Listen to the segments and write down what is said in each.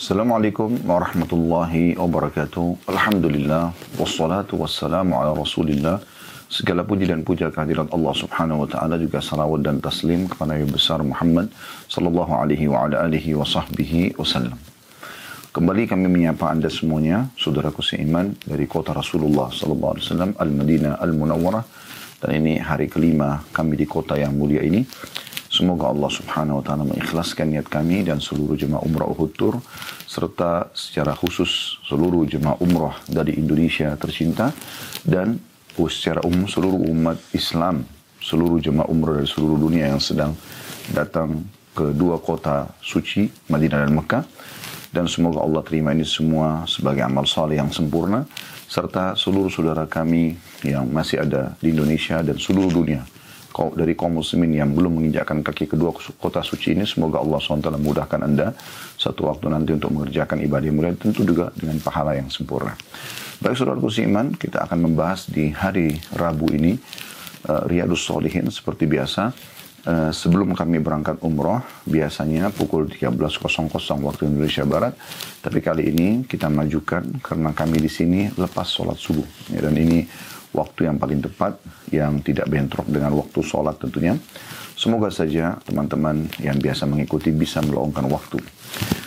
Assalamualaikum warahmatullahi wabarakatuh. Alhamdulillah wassalatu wassalamu ala Rasulillah. Segala puji dan puja kehadirat Allah Subhanahu wa taala juga salawat dan taslim kepada Nabi besar Muhammad sallallahu alaihi wa ala alihi wa sahbihi wasallam. Kembali kami menyapa Anda semuanya, saudaraku seiman dari kota Rasulullah sallallahu alaihi wasallam Al-Madinah Al-Munawwarah dan ini hari kelima kami di kota yang mulia ini. Semoga Allah subhanahu wa ta'ala mengikhlaskan niat kami dan seluruh jemaah umrah Uhud Tur serta secara khusus seluruh jemaah umrah dari Indonesia tercinta dan secara umum seluruh umat Islam, seluruh jemaah umrah dari seluruh dunia yang sedang datang ke dua kota suci, Madinah dan Mekah. Dan semoga Allah terima ini semua sebagai amal saleh yang sempurna serta seluruh saudara kami yang masih ada di Indonesia dan seluruh dunia dari kaum muslimin yang belum menginjakkan kaki kedua kota suci ini semoga Allah SWT mudahkan anda satu waktu nanti untuk mengerjakan ibadah mulia tentu juga dengan pahala yang sempurna. Baik saudara iman kita akan membahas di hari Rabu ini uh, Riyadus Solihin seperti biasa uh, sebelum kami berangkat umroh biasanya pukul 13.00 waktu Indonesia Barat. Tapi kali ini kita majukan karena kami di sini lepas sholat subuh. Ya, dan ini waktu yang paling tepat yang tidak bentrok dengan waktu sholat tentunya. Semoga saja teman-teman yang biasa mengikuti bisa meluangkan waktu.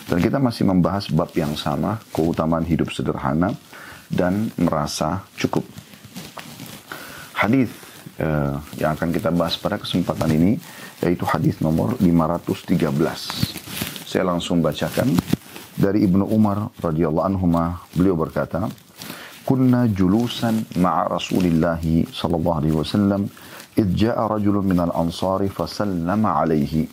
Dan kita masih membahas bab yang sama, keutamaan hidup sederhana dan merasa cukup. Hadis uh, yang akan kita bahas pada kesempatan ini yaitu hadis nomor 513. Saya langsung bacakan dari Ibnu Umar radhiyallahu anhu beliau berkata, كنا جلوسا مع رسول الله صلى الله عليه وسلم إذ جاء رجل من الأنصار فسلم عليه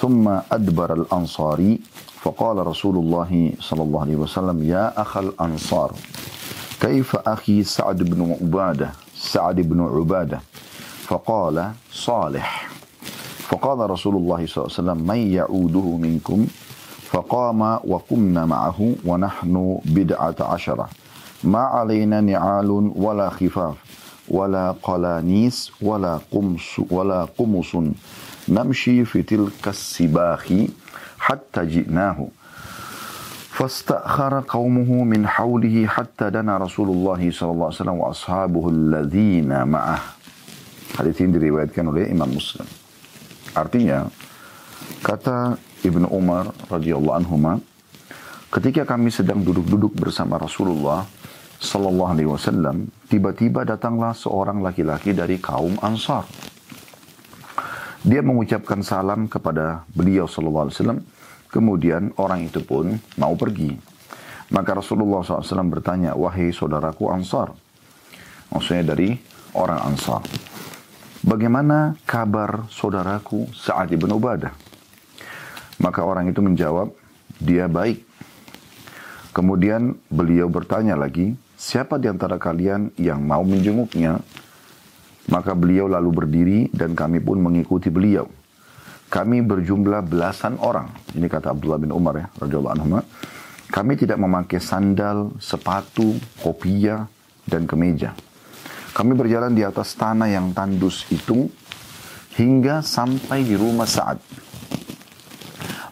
ثم أدبر الأنصاري فقال رسول الله صلى الله عليه وسلم يا أخ الأنصار كيف أخي سعد بن عبادة سعد بن عبادة؟ فقال صالح. فقال رسول الله صلى الله عليه وسلم من يعوده منكم؟ فقام وقمنا معه ونحن بدعة عشرة. ما علينا نعال ولا خفاف ولا قلانيس ولا قمص ولا قمص نمشي في تلك السباخ حتى جئناه فاستأخر قومه من حوله حتى دنا رسول الله صلى الله عليه وسلم وأصحابه الذين معه Hadis ini diriwayatkan oleh Imam Muslim. Artinya, kata Ibnu Umar radhiyallahu anhu, ketika kami sedang duduk-duduk bersama Rasulullah Sallallahu Alaihi Wasallam, tiba-tiba datanglah seorang laki-laki dari kaum Ansar. Dia mengucapkan salam kepada beliau Sallallahu Alaihi Wasallam. Kemudian orang itu pun mau pergi. Maka Rasulullah SAW bertanya, wahai saudaraku Ansar. Maksudnya dari orang Ansar. Bagaimana kabar saudaraku Sa'ad ibn Ubadah? Maka orang itu menjawab, dia baik. Kemudian beliau bertanya lagi, siapa di antara kalian yang mau menjenguknya? Maka beliau lalu berdiri dan kami pun mengikuti beliau. Kami berjumlah belasan orang. Ini kata Abdullah bin Umar ya, radhiyallahu anhu. Kami tidak memakai sandal, sepatu, kopiah, dan kemeja. Kami berjalan di atas tanah yang tandus itu hingga sampai di rumah Sa'ad.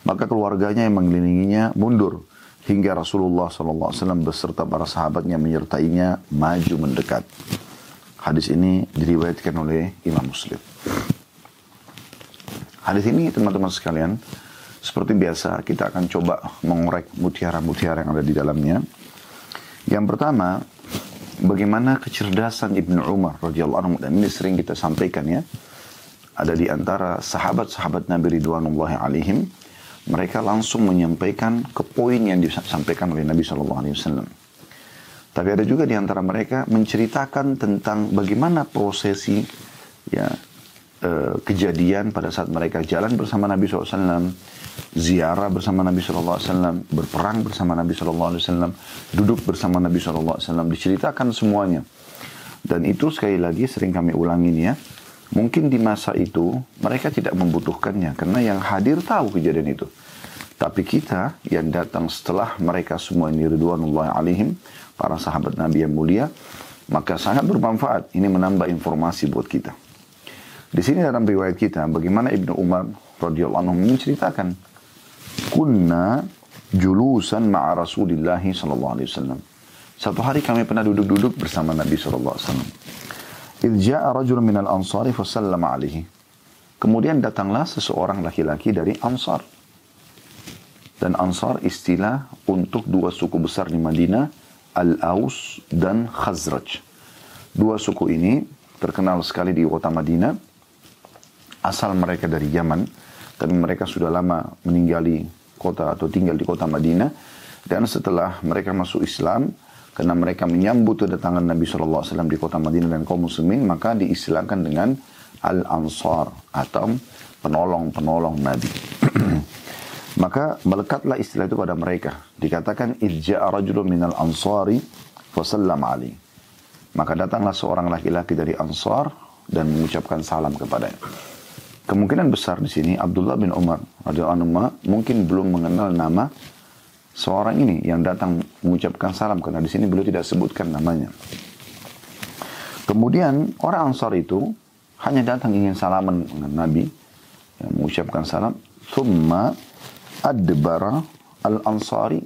Maka keluarganya yang mengelilinginya mundur hingga Rasulullah SAW beserta para sahabatnya menyertainya maju mendekat. Hadis ini diriwayatkan oleh Imam Muslim. Hadis ini teman-teman sekalian, seperti biasa kita akan coba mengorek mutiara-mutiara yang ada di dalamnya. Yang pertama, bagaimana kecerdasan Ibnu Umar radhiyallahu anhu dan ini sering kita sampaikan ya. Ada di antara sahabat-sahabat Nabi Ridwanullahi alaihim mereka langsung menyampaikan ke poin yang disampaikan oleh Nabi Shallallahu Alaihi Wasallam. Tapi ada juga di antara mereka menceritakan tentang bagaimana prosesi ya eh, kejadian pada saat mereka jalan bersama Nabi SAW, ziarah bersama Nabi SAW, berperang bersama Nabi SAW, duduk bersama Nabi SAW, diceritakan semuanya. Dan itu sekali lagi sering kami ulangin ya, Mungkin di masa itu mereka tidak membutuhkannya karena yang hadir tahu kejadian itu. Tapi kita yang datang setelah mereka semua ini ridwanullah alaihim, para sahabat Nabi yang mulia, maka sangat bermanfaat. Ini menambah informasi buat kita. Di sini dalam riwayat kita, bagaimana Ibnu Umar radhiyallahu anhu menceritakan, kunna julusan ma'a Rasulillah sallallahu alaihi wasallam. Satu hari kami pernah duduk-duduk bersama Nabi sallallahu alaihi wasallam. Minal ansari fasallama alaihi. Kemudian datanglah seseorang laki-laki dari Ansar. Dan Ansar istilah untuk dua suku besar di Madinah, Al-Aus dan Khazraj. Dua suku ini terkenal sekali di kota Madinah. Asal mereka dari Yaman, tapi mereka sudah lama meninggali kota atau tinggal di kota Madinah. Dan setelah mereka masuk Islam, karena mereka menyambut kedatangan Nabi SAW di kota Madinah dan kaum muslimin, maka diistilahkan dengan Al-Ansar atau penolong-penolong Nabi. maka melekatlah istilah itu pada mereka. Dikatakan, Idja'a rajulun minal ansari fasallam ali. Maka datanglah seorang laki-laki dari Ansar dan mengucapkan salam kepadanya. Kemungkinan besar di sini Abdullah bin Umar radhiyallahu anhu mungkin belum mengenal nama seorang ini yang datang mengucapkan salam karena di sini beliau tidak sebutkan namanya. Kemudian orang Ansar itu hanya datang ingin salaman dengan Nabi, yang mengucapkan salam. Thumma adbara al-ansari.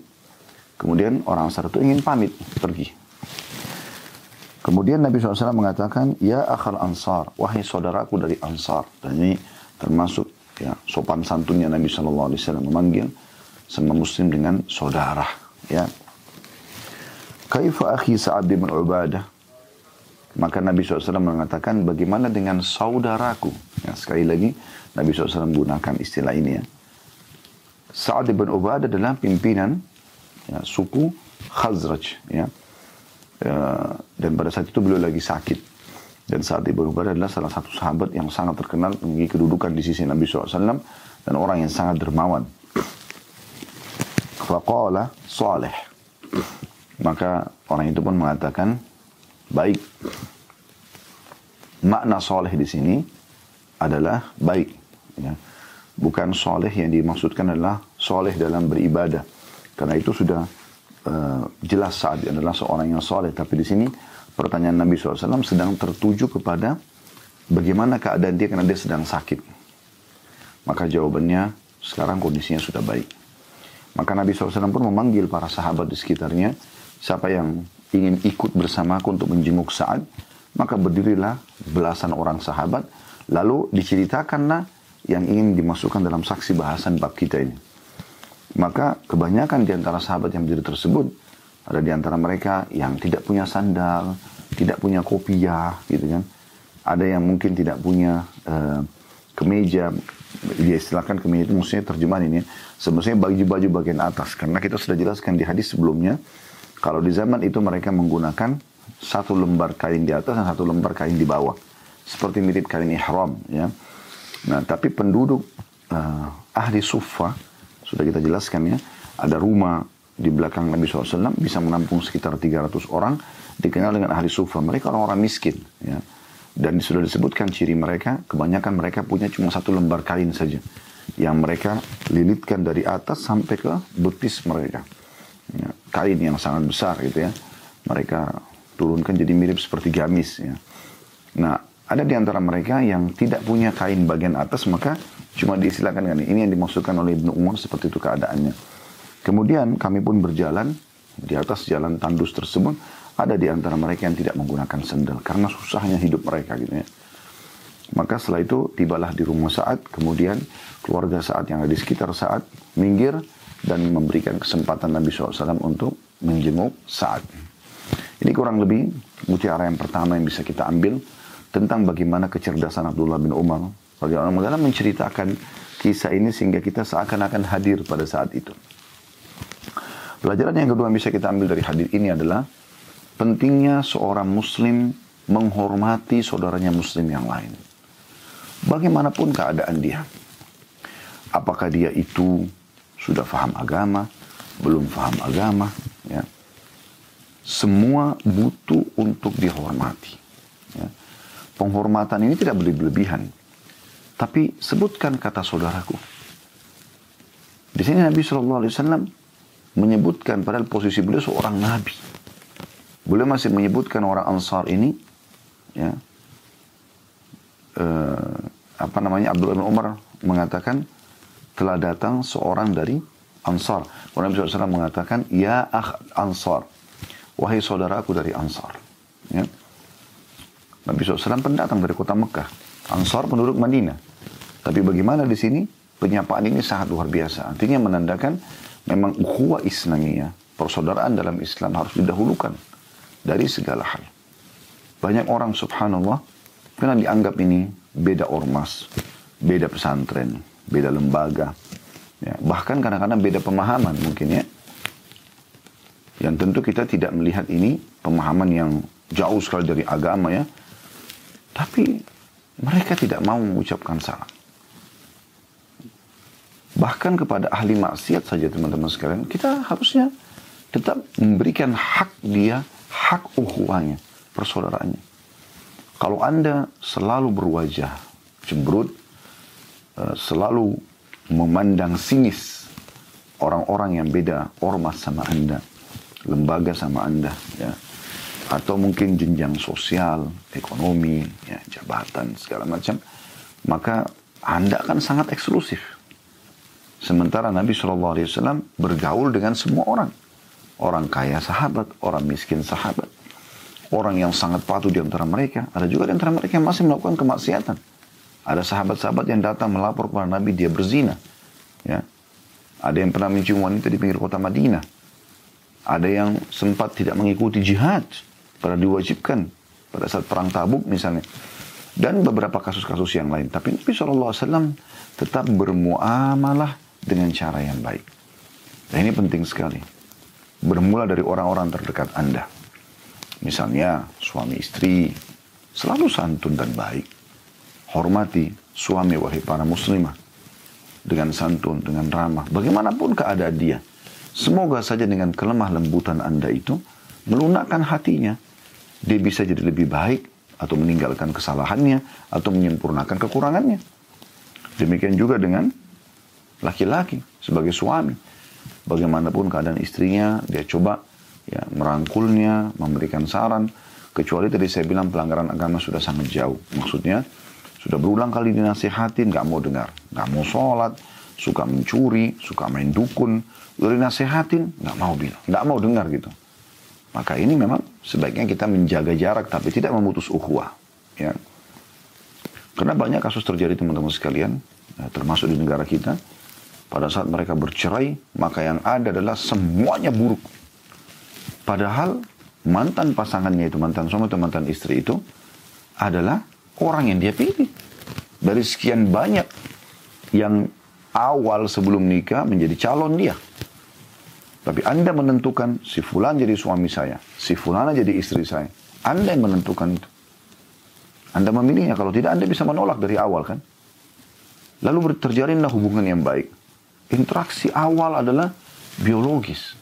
Kemudian orang Ansar itu ingin pamit, pergi. Kemudian Nabi SAW mengatakan, Ya akhal ansar, wahai saudaraku dari ansar. Dan ini termasuk ya, sopan santunnya Nabi SAW memanggil sama muslim dengan saudara. Ya. Kaifa akhi Sa'ad bin Ubadah? Maka Nabi SAW mengatakan, bagaimana dengan saudaraku? Ya, sekali lagi, Nabi SAW menggunakan istilah ini ya. Sa'ad bin Ubadah adalah pimpinan ya, suku Khazraj. Ya Eh, dan pada saat itu beliau lagi sakit. Dan saat Ibnu Ubadah adalah salah satu sahabat yang sangat terkenal memiliki kedudukan di sisi Nabi SAW dan orang yang sangat dermawan. Faqala salih. Maka orang itu pun mengatakan baik. Makna soleh di sini adalah baik. Ya. Bukan soleh yang dimaksudkan adalah soleh dalam beribadah. Karena itu sudah uh, jelas saat adalah seorang yang soleh. Tapi di sini pertanyaan Nabi SAW sedang tertuju kepada bagaimana keadaan dia karena dia sedang sakit. Maka jawabannya sekarang kondisinya sudah baik. Maka Nabi SAW pun memanggil para sahabat di sekitarnya. Siapa yang ingin ikut bersamaku untuk menjenguk saat, maka berdirilah belasan orang sahabat. Lalu diceritakanlah yang ingin dimasukkan dalam saksi bahasan bab kita ini. Maka kebanyakan di antara sahabat yang berdiri tersebut ada di antara mereka yang tidak punya sandal, tidak punya kopiah, gitu kan. Ada yang mungkin tidak punya uh, kemeja, dia istilahkan kemeja itu maksudnya terjemahan ini. Sebenarnya baju-baju bagian atas, karena kita sudah jelaskan di hadis sebelumnya, kalau di zaman itu mereka menggunakan satu lembar kain di atas dan satu lembar kain di bawah, seperti mirip kain ihram, ya. Nah, tapi penduduk uh, ahli sufa sudah kita jelaskan ya. Ada rumah di belakang Nabi SAW bisa menampung sekitar 300 orang. Dikenal dengan ahli sufa. Mereka orang-orang miskin. Ya. Dan sudah disebutkan ciri mereka. Kebanyakan mereka punya cuma satu lembar kain saja. Yang mereka lilitkan dari atas sampai ke betis mereka. Ya. Kain yang sangat besar gitu ya. Mereka turunkan jadi mirip seperti gamis ya. Nah, ada di antara mereka yang tidak punya kain bagian atas maka Cuma diistilahkan kan ini yang dimaksudkan oleh Ibnu Umar seperti itu keadaannya. Kemudian kami pun berjalan di atas jalan tandus tersebut ada di antara mereka yang tidak menggunakan sendal karena susahnya hidup mereka gitu ya. Maka setelah itu tibalah di rumah saat kemudian keluarga saat yang ada di sekitar saat minggir dan memberikan kesempatan Nabi SAW untuk menjenguk saat. Ini kurang lebih mutiara yang pertama yang bisa kita ambil tentang bagaimana kecerdasan Abdullah bin Umar Radhiyallahu anhu menceritakan kisah ini sehingga kita seakan-akan hadir pada saat itu. Pelajaran yang kedua yang bisa kita ambil dari hadir ini adalah pentingnya seorang muslim menghormati saudaranya muslim yang lain. Bagaimanapun keadaan dia. Apakah dia itu sudah faham agama, belum faham agama, ya. Semua butuh untuk dihormati. Ya. Penghormatan ini tidak boleh berlebihan. Tapi sebutkan kata saudaraku. Di sini Nabi Shallallahu Alaihi Wasallam menyebutkan padahal posisi beliau seorang nabi. Beliau masih menyebutkan orang Ansar ini, ya, uh, apa namanya Abdullah bin Umar mengatakan telah datang seorang dari Ansar. Nabi SAW mengatakan, Ya akh Ansar. Wahai saudaraku dari Ansar. Ya. Nabi SAW pendatang dari kota Mekah. Ansar penduduk Madinah. Tapi bagaimana di sini? Penyapaan ini sangat luar biasa. Artinya menandakan memang ukhuwah Islamiyah, persaudaraan dalam Islam harus didahulukan dari segala hal. Banyak orang subhanallah karena dianggap ini beda ormas, beda pesantren, beda lembaga. Ya, bahkan kadang-kadang beda pemahaman mungkin ya. Yang tentu kita tidak melihat ini pemahaman yang jauh sekali dari agama ya. Tapi mereka tidak mau mengucapkan salam. Bahkan kepada ahli maksiat saja teman-teman sekalian, kita harusnya tetap memberikan hak dia, hak ukhuwahnya, persaudaraannya. Kalau Anda selalu berwajah cemberut, eh, selalu memandang sinis orang-orang yang beda ormas sama Anda, lembaga sama Anda, ya, atau mungkin jenjang sosial, ekonomi, ya, jabatan segala macam, maka Anda akan sangat eksklusif. Sementara Nabi SAW bergaul dengan semua orang. Orang kaya sahabat, orang miskin sahabat. Orang yang sangat patuh di antara mereka. Ada juga di antara mereka yang masih melakukan kemaksiatan. Ada sahabat-sahabat yang datang melapor kepada Nabi dia berzina. Ya. Ada yang pernah mencium wanita di pinggir kota Madinah. Ada yang sempat tidak mengikuti jihad. Pada diwajibkan pada saat perang tabuk misalnya. Dan beberapa kasus-kasus yang lain. Tapi Nabi SAW tetap bermuamalah dengan cara yang baik. Dan ini penting sekali. Bermula dari orang-orang terdekat Anda. Misalnya suami istri selalu santun dan baik. Hormati suami wahai para muslimah. Dengan santun, dengan ramah. Bagaimanapun keadaan dia. Semoga saja dengan kelemah lembutan Anda itu melunakkan hatinya. Dia bisa jadi lebih baik atau meninggalkan kesalahannya atau menyempurnakan kekurangannya. Demikian juga dengan laki-laki sebagai suami. Bagaimanapun keadaan istrinya, dia coba ya merangkulnya, memberikan saran. Kecuali tadi saya bilang pelanggaran agama sudah sangat jauh. Maksudnya sudah berulang kali dinasihatin, nggak mau dengar, nggak mau sholat, suka mencuri, suka main dukun, udah dinasihatin, nggak mau bilang, nggak mau dengar gitu. Maka ini memang sebaiknya kita menjaga jarak tapi tidak memutus ukhuwah. Ya. Karena banyak kasus terjadi teman-teman sekalian, ya, termasuk di negara kita, pada saat mereka bercerai, maka yang ada adalah semuanya buruk. Padahal mantan pasangannya itu, mantan suami atau mantan istri itu adalah orang yang dia pilih. Dari sekian banyak yang awal sebelum nikah menjadi calon dia. Tapi Anda menentukan si fulan jadi suami saya, si fulana jadi istri saya. Anda yang menentukan itu. Anda memilihnya, kalau tidak Anda bisa menolak dari awal kan. Lalu terjalinlah hubungan yang baik. Interaksi awal adalah biologis.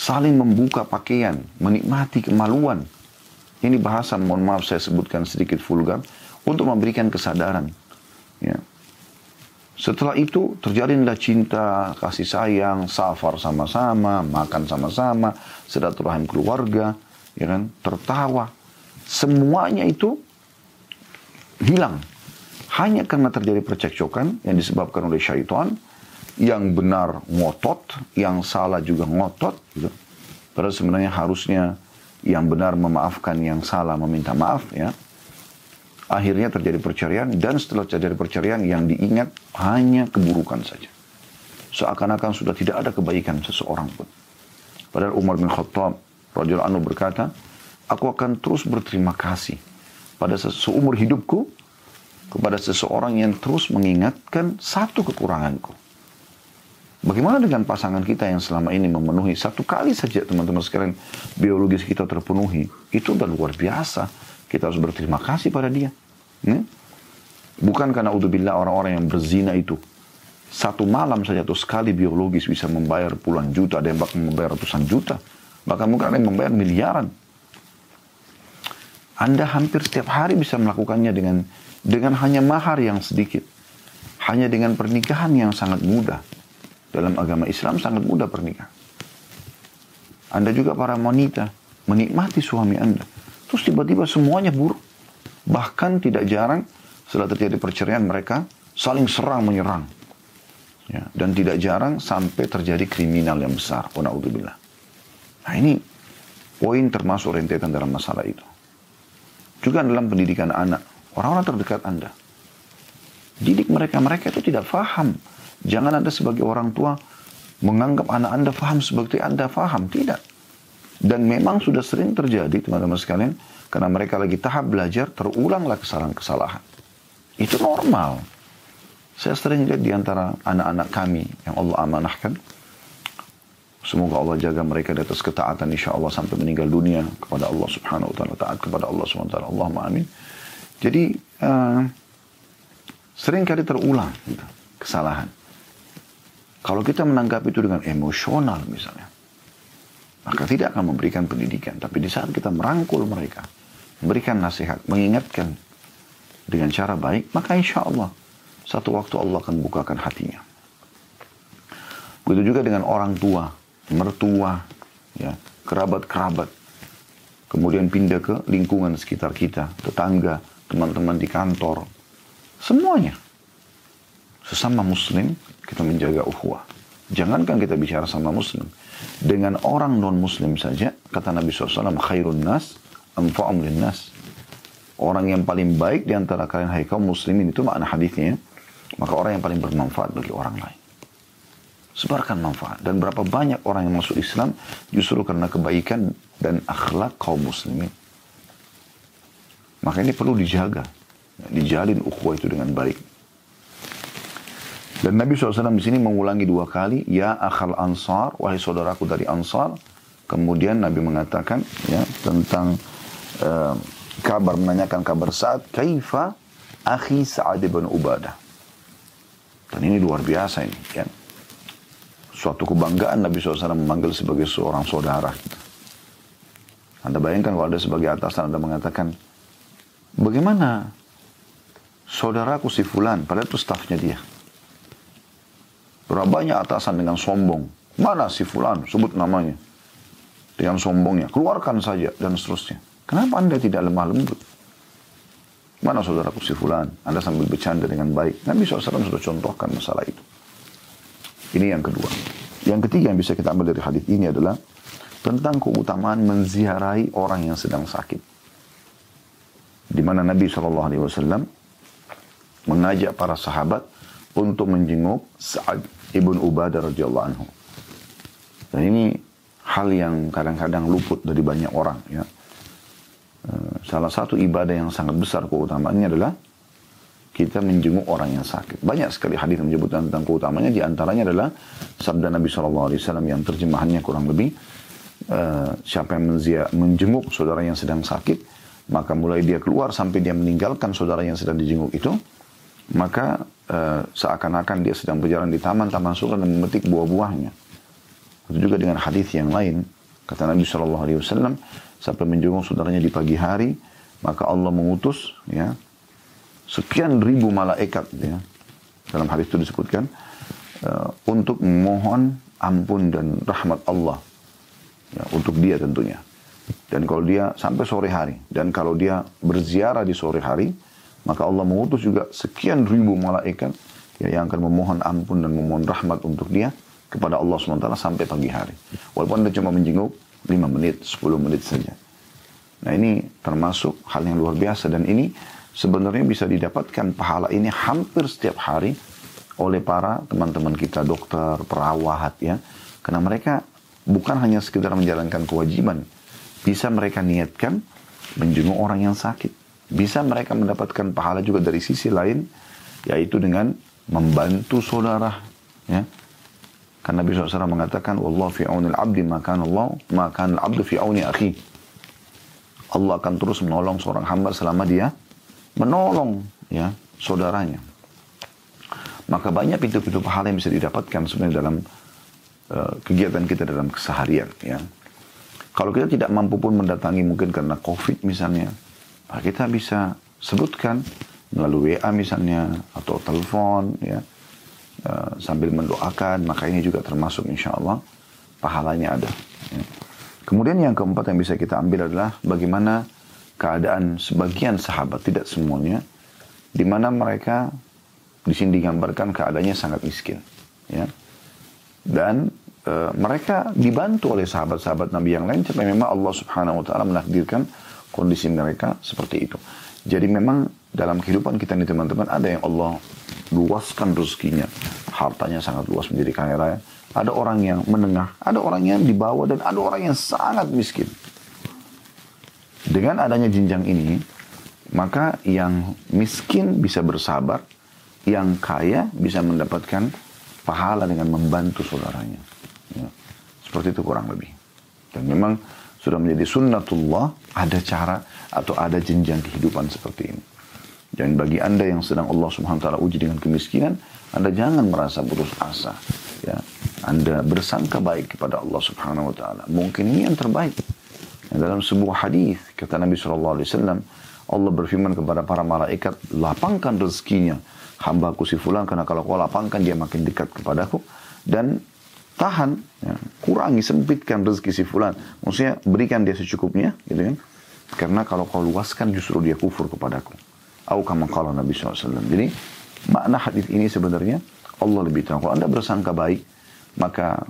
Saling membuka pakaian, menikmati kemaluan. Ini bahasa, mohon maaf saya sebutkan sedikit vulgar, untuk memberikan kesadaran. Ya. Setelah itu terjalinlah cinta, kasih sayang, safar sama-sama, makan sama-sama, silaturahim keluarga, ya kan, tertawa. Semuanya itu hilang. Hanya karena terjadi percekcokan yang disebabkan oleh syaitan, yang benar ngotot, yang salah juga ngotot. Gitu. Padahal sebenarnya harusnya yang benar memaafkan, yang salah meminta maaf ya. Akhirnya terjadi perceraian dan setelah terjadi perceraian yang diingat hanya keburukan saja. Seakan-akan sudah tidak ada kebaikan seseorang pun. Padahal Umar bin Khattab radhiyallahu anhu berkata, aku akan terus berterima kasih pada seumur hidupku kepada seseorang yang terus mengingatkan satu kekuranganku. Bagaimana dengan pasangan kita yang selama ini memenuhi satu kali saja teman-teman sekalian biologis kita terpenuhi. Itu udah luar biasa. Kita harus berterima kasih pada dia. Hmm? Bukan karena udzubillah orang-orang yang berzina itu. Satu malam saja atau sekali biologis bisa membayar puluhan juta. Ada yang bahkan membayar ratusan juta. Bahkan mungkin ada yang membayar miliaran. Anda hampir setiap hari bisa melakukannya dengan dengan hanya mahar yang sedikit. Hanya dengan pernikahan yang sangat mudah dalam agama Islam sangat mudah pernikahan. Anda juga para wanita menikmati suami Anda. Terus tiba-tiba semuanya buruk. Bahkan tidak jarang setelah terjadi perceraian mereka saling serang menyerang. Ya, dan tidak jarang sampai terjadi kriminal yang besar. Nah ini poin termasuk rentetan dalam masalah itu. Juga dalam pendidikan anak. Orang-orang terdekat Anda. Didik mereka. Mereka itu tidak faham. Jangan Anda sebagai orang tua menganggap anak Anda faham seperti Anda faham. Tidak. Dan memang sudah sering terjadi teman-teman sekalian. Karena mereka lagi tahap belajar, terulanglah kesalahan-kesalahan. Itu normal. Saya sering lihat di antara anak-anak kami yang Allah amanahkan. Semoga Allah jaga mereka di atas ketaatan insya Allah sampai meninggal dunia kepada Allah subhanahu wa ta'ala. Taat kepada Allah subhanahu wa ta'ala. Allahumma amin. Jadi uh, sering kali terulang gitu, kesalahan. Kalau kita menanggapi itu dengan emosional misalnya. Maka tidak akan memberikan pendidikan. Tapi di saat kita merangkul mereka. Memberikan nasihat. Mengingatkan dengan cara baik. Maka insya Allah satu waktu Allah akan bukakan hatinya. Begitu juga dengan orang tua, mertua, ya, kerabat-kerabat. Kemudian pindah ke lingkungan sekitar kita, tetangga, teman-teman di kantor. Semuanya. Sesama muslim, kita menjaga ukhuwah. Jangankan kita bicara sama muslim. Dengan orang non-muslim saja, kata Nabi SAW, khairun nas, anfa'um nas. Orang yang paling baik di antara kalian hai kaum muslimin itu makna hadisnya maka orang yang paling bermanfaat bagi orang lain. Sebarkan manfaat. Dan berapa banyak orang yang masuk Islam justru karena kebaikan dan akhlak kaum muslimin. Maka ini perlu dijaga. Dijalin ukhuwah itu dengan baik. Dan Nabi SAW di sini mengulangi dua kali, Ya akhal ansar, wahai saudaraku dari ansar. Kemudian Nabi mengatakan ya tentang uh, kabar, menanyakan kabar saat Kaifa akhi Sa'ad bin Ubadah. Dan ini luar biasa ini kan. Suatu kebanggaan Nabi SAW memanggil sebagai seorang saudara. Anda bayangkan kalau ada sebagai atasan Anda mengatakan, bagaimana saudaraku si Fulan, padahal itu stafnya dia. Berapa banyak atasan dengan sombong. Mana si Fulan, sebut namanya. Dengan sombongnya, keluarkan saja dan seterusnya. Kenapa Anda tidak lemah lembut? Mana saudaraku si fulan? Anda sambil bercanda dengan baik. Nabi SAW sudah contohkan masalah itu. Ini yang kedua. Yang ketiga yang bisa kita ambil dari hadis ini adalah tentang keutamaan menziarahi orang yang sedang sakit. Di mana Nabi SAW mengajak para sahabat untuk menjenguk Sa'ad ibn Ubadah radhiyallahu anhu. Dan ini hal yang kadang-kadang luput dari banyak orang ya Eh, salah satu ibadah yang sangat besar keutamaannya adalah kita menjenguk orang yang sakit. Banyak sekali hadis menyebutkan tentang keutamanya. Di antaranya adalah sabda Nabi SAW yang terjemahannya kurang lebih. Uh, siapa yang menzia, menjenguk saudara yang sedang sakit, maka mulai dia keluar sampai dia meninggalkan saudara yang sedang dijenguk itu, maka uh, seakan-akan dia sedang berjalan di taman-taman surga dan memetik buah-buahnya. Itu juga dengan hadis yang lain. Kata Nabi SAW, sampai menjenguk saudaranya di pagi hari, maka Allah mengutus ya sekian ribu malaikat ya. Dalam hadis itu disebutkan uh, untuk memohon ampun dan rahmat Allah ya, untuk dia tentunya. Dan kalau dia sampai sore hari dan kalau dia berziarah di sore hari, maka Allah mengutus juga sekian ribu malaikat ya, yang akan memohon ampun dan memohon rahmat untuk dia kepada Allah SWT sampai pagi hari. Walaupun dia cuma menjenguk 5 menit, 10 menit saja. Nah ini termasuk hal yang luar biasa dan ini sebenarnya bisa didapatkan pahala ini hampir setiap hari oleh para teman-teman kita dokter, perawat ya. Karena mereka bukan hanya sekedar menjalankan kewajiban, bisa mereka niatkan menjenguk orang yang sakit. Bisa mereka mendapatkan pahala juga dari sisi lain, yaitu dengan membantu saudara. Ya. Karena Nabi SAW mengatakan, Wallahu fi aunil abdi, maka Allah, maka abdu fi auni akhi. Allah akan terus menolong seorang hamba selama dia menolong ya saudaranya. Maka banyak pintu-pintu pahala yang bisa didapatkan sebenarnya dalam uh, kegiatan kita dalam keseharian ya. Kalau kita tidak mampu pun mendatangi mungkin karena COVID misalnya, maka kita bisa sebutkan melalui WA misalnya atau telepon ya uh, sambil mendoakan maka ini juga termasuk insya Allah pahalanya ada. Ya. Kemudian yang keempat yang bisa kita ambil adalah bagaimana keadaan sebagian sahabat, tidak semuanya, di mana mereka di sini digambarkan keadaannya sangat miskin. ya. Dan e, mereka dibantu oleh sahabat-sahabat Nabi yang lain tapi memang Allah Subhanahu wa taala menakdirkan kondisi mereka seperti itu. Jadi memang dalam kehidupan kita nih teman-teman ada yang Allah luaskan rezekinya. Hartanya sangat luas menjadi kaya raya. Ada orang yang menengah, ada orang yang di bawah dan ada orang yang sangat miskin. Dengan adanya jenjang ini, maka yang miskin bisa bersabar, yang kaya bisa mendapatkan pahala dengan membantu saudaranya. Ya. Seperti itu kurang lebih. Dan memang sudah menjadi sunnatullah, ada cara atau ada jenjang kehidupan seperti ini. Dan bagi anda yang sedang Allah subhanahu wa ta'ala uji dengan kemiskinan, anda jangan merasa putus asa. Ya. Anda bersangka baik kepada Allah subhanahu wa ta'ala. Mungkin ini yang terbaik. Dalam sebuah hadis kata Nabi SAW, Allah berfirman kepada para malaikat, lapangkan rezekinya hambaku si fulan, karena kalau kau lapangkan dia makin dekat kepadaku. Dan tahan, ya, kurangi, sempitkan rezeki si fulan. Maksudnya berikan dia secukupnya, gitu kan. Karena kalau kau luaskan justru dia kufur kepadaku. Au kama qala Nabi SAW. Jadi makna hadis ini sebenarnya Allah lebih tahu. Kalau Anda bersangka baik, maka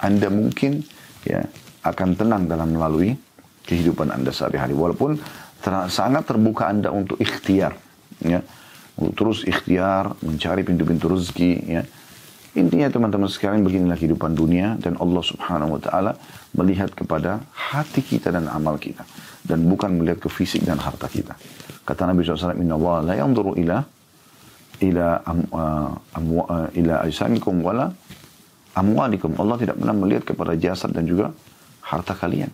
Anda mungkin ya akan tenang dalam melalui kehidupan Anda sehari-hari. Walaupun ter sangat terbuka Anda untuk ikhtiar. Ya. Terus ikhtiar, mencari pintu-pintu rezeki. Ya Intinya teman-teman sekalian beginilah kehidupan dunia dan Allah subhanahu wa ta'ala melihat kepada hati kita dan amal kita. Dan bukan melihat ke fisik dan harta kita. Kata Nabi SAW, Inna Allah la yanduru ila ila am, uh, amwa, uh, ila aisamikum wala amwalikum. Allah tidak pernah melihat kepada jasad dan juga harta kalian.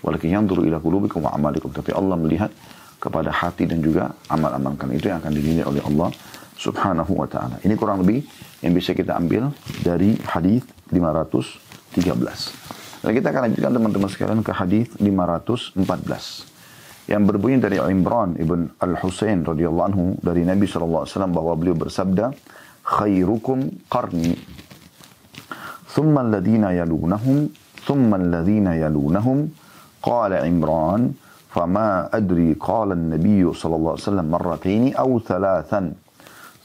Walakin yanduru ila kulubikum wa amalikum. Tapi Allah melihat kepada hati dan juga amal-amal. Itu yang akan dinilai oleh Allah subhanahu wa ta'ala. Ini kurang lebih yang bisa kita ambil dari hadis 513. Lalu kita akan lanjutkan teman-teman sekalian ke hadis 514 yang berbunyi dari Imran ibn Al Husain radhiyallahu anhu dari Nabi saw bahwa beliau bersabda, "Khairukum qarni, ثم الذين يلونهم ثم الذين يلونهم قال عمران فما أدري قال النبي صلى الله عليه وسلم مرتين أو ثلاثا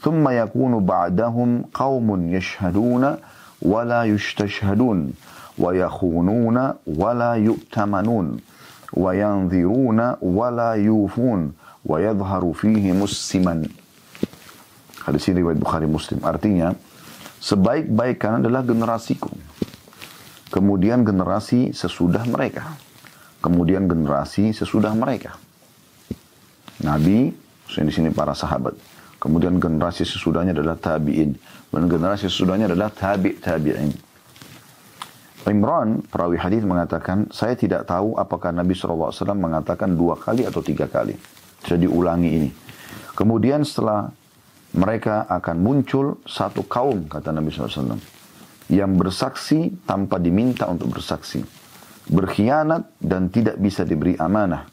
ثم يكون بعدهم قوم يشهدون ولا يستشهدون ويخونون ولا يؤتمنون وينذرون ولا يوفون ويظهر فيه مسلما Hadis ini riwayat Bukhari Muslim. Artinya, sebaik-baik kan adalah generasiku. Kemudian generasi sesudah mereka. Kemudian generasi sesudah mereka. Nabi, di sini para sahabat. Kemudian generasi sesudahnya adalah tabi'in. Dan generasi sesudahnya adalah tabi' tabi'in. Imran, perawi hadis mengatakan, saya tidak tahu apakah Nabi SAW mengatakan dua kali atau tiga kali. Sudah diulangi ini. Kemudian setelah mereka akan muncul satu kaum, kata Nabi SAW, yang bersaksi tanpa diminta untuk bersaksi. Berkhianat dan tidak bisa diberi amanah.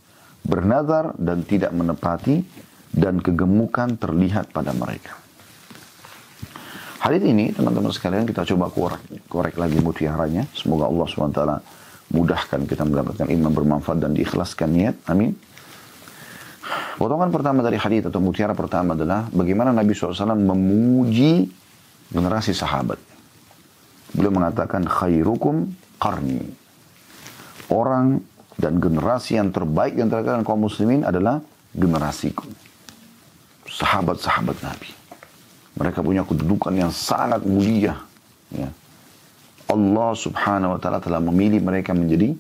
Bernazar dan tidak menepati dan kegemukan terlihat pada mereka. Hadis ini teman-teman sekalian kita coba korek, korek lagi mutiaranya. Semoga Allah SWT mudahkan kita mendapatkan iman bermanfaat dan diikhlaskan niat. Amin. Potongan pertama dari hadis atau mutiara pertama adalah bagaimana Nabi SAW memuji generasi sahabat. Beliau mengatakan khairukum qarni. Orang dan generasi yang terbaik yang terbaik kaum muslimin adalah generasiku sahabat-sahabat Nabi. Mereka punya kedudukan yang sangat mulia. Ya. Allah subhanahu wa ta'ala telah memilih mereka menjadi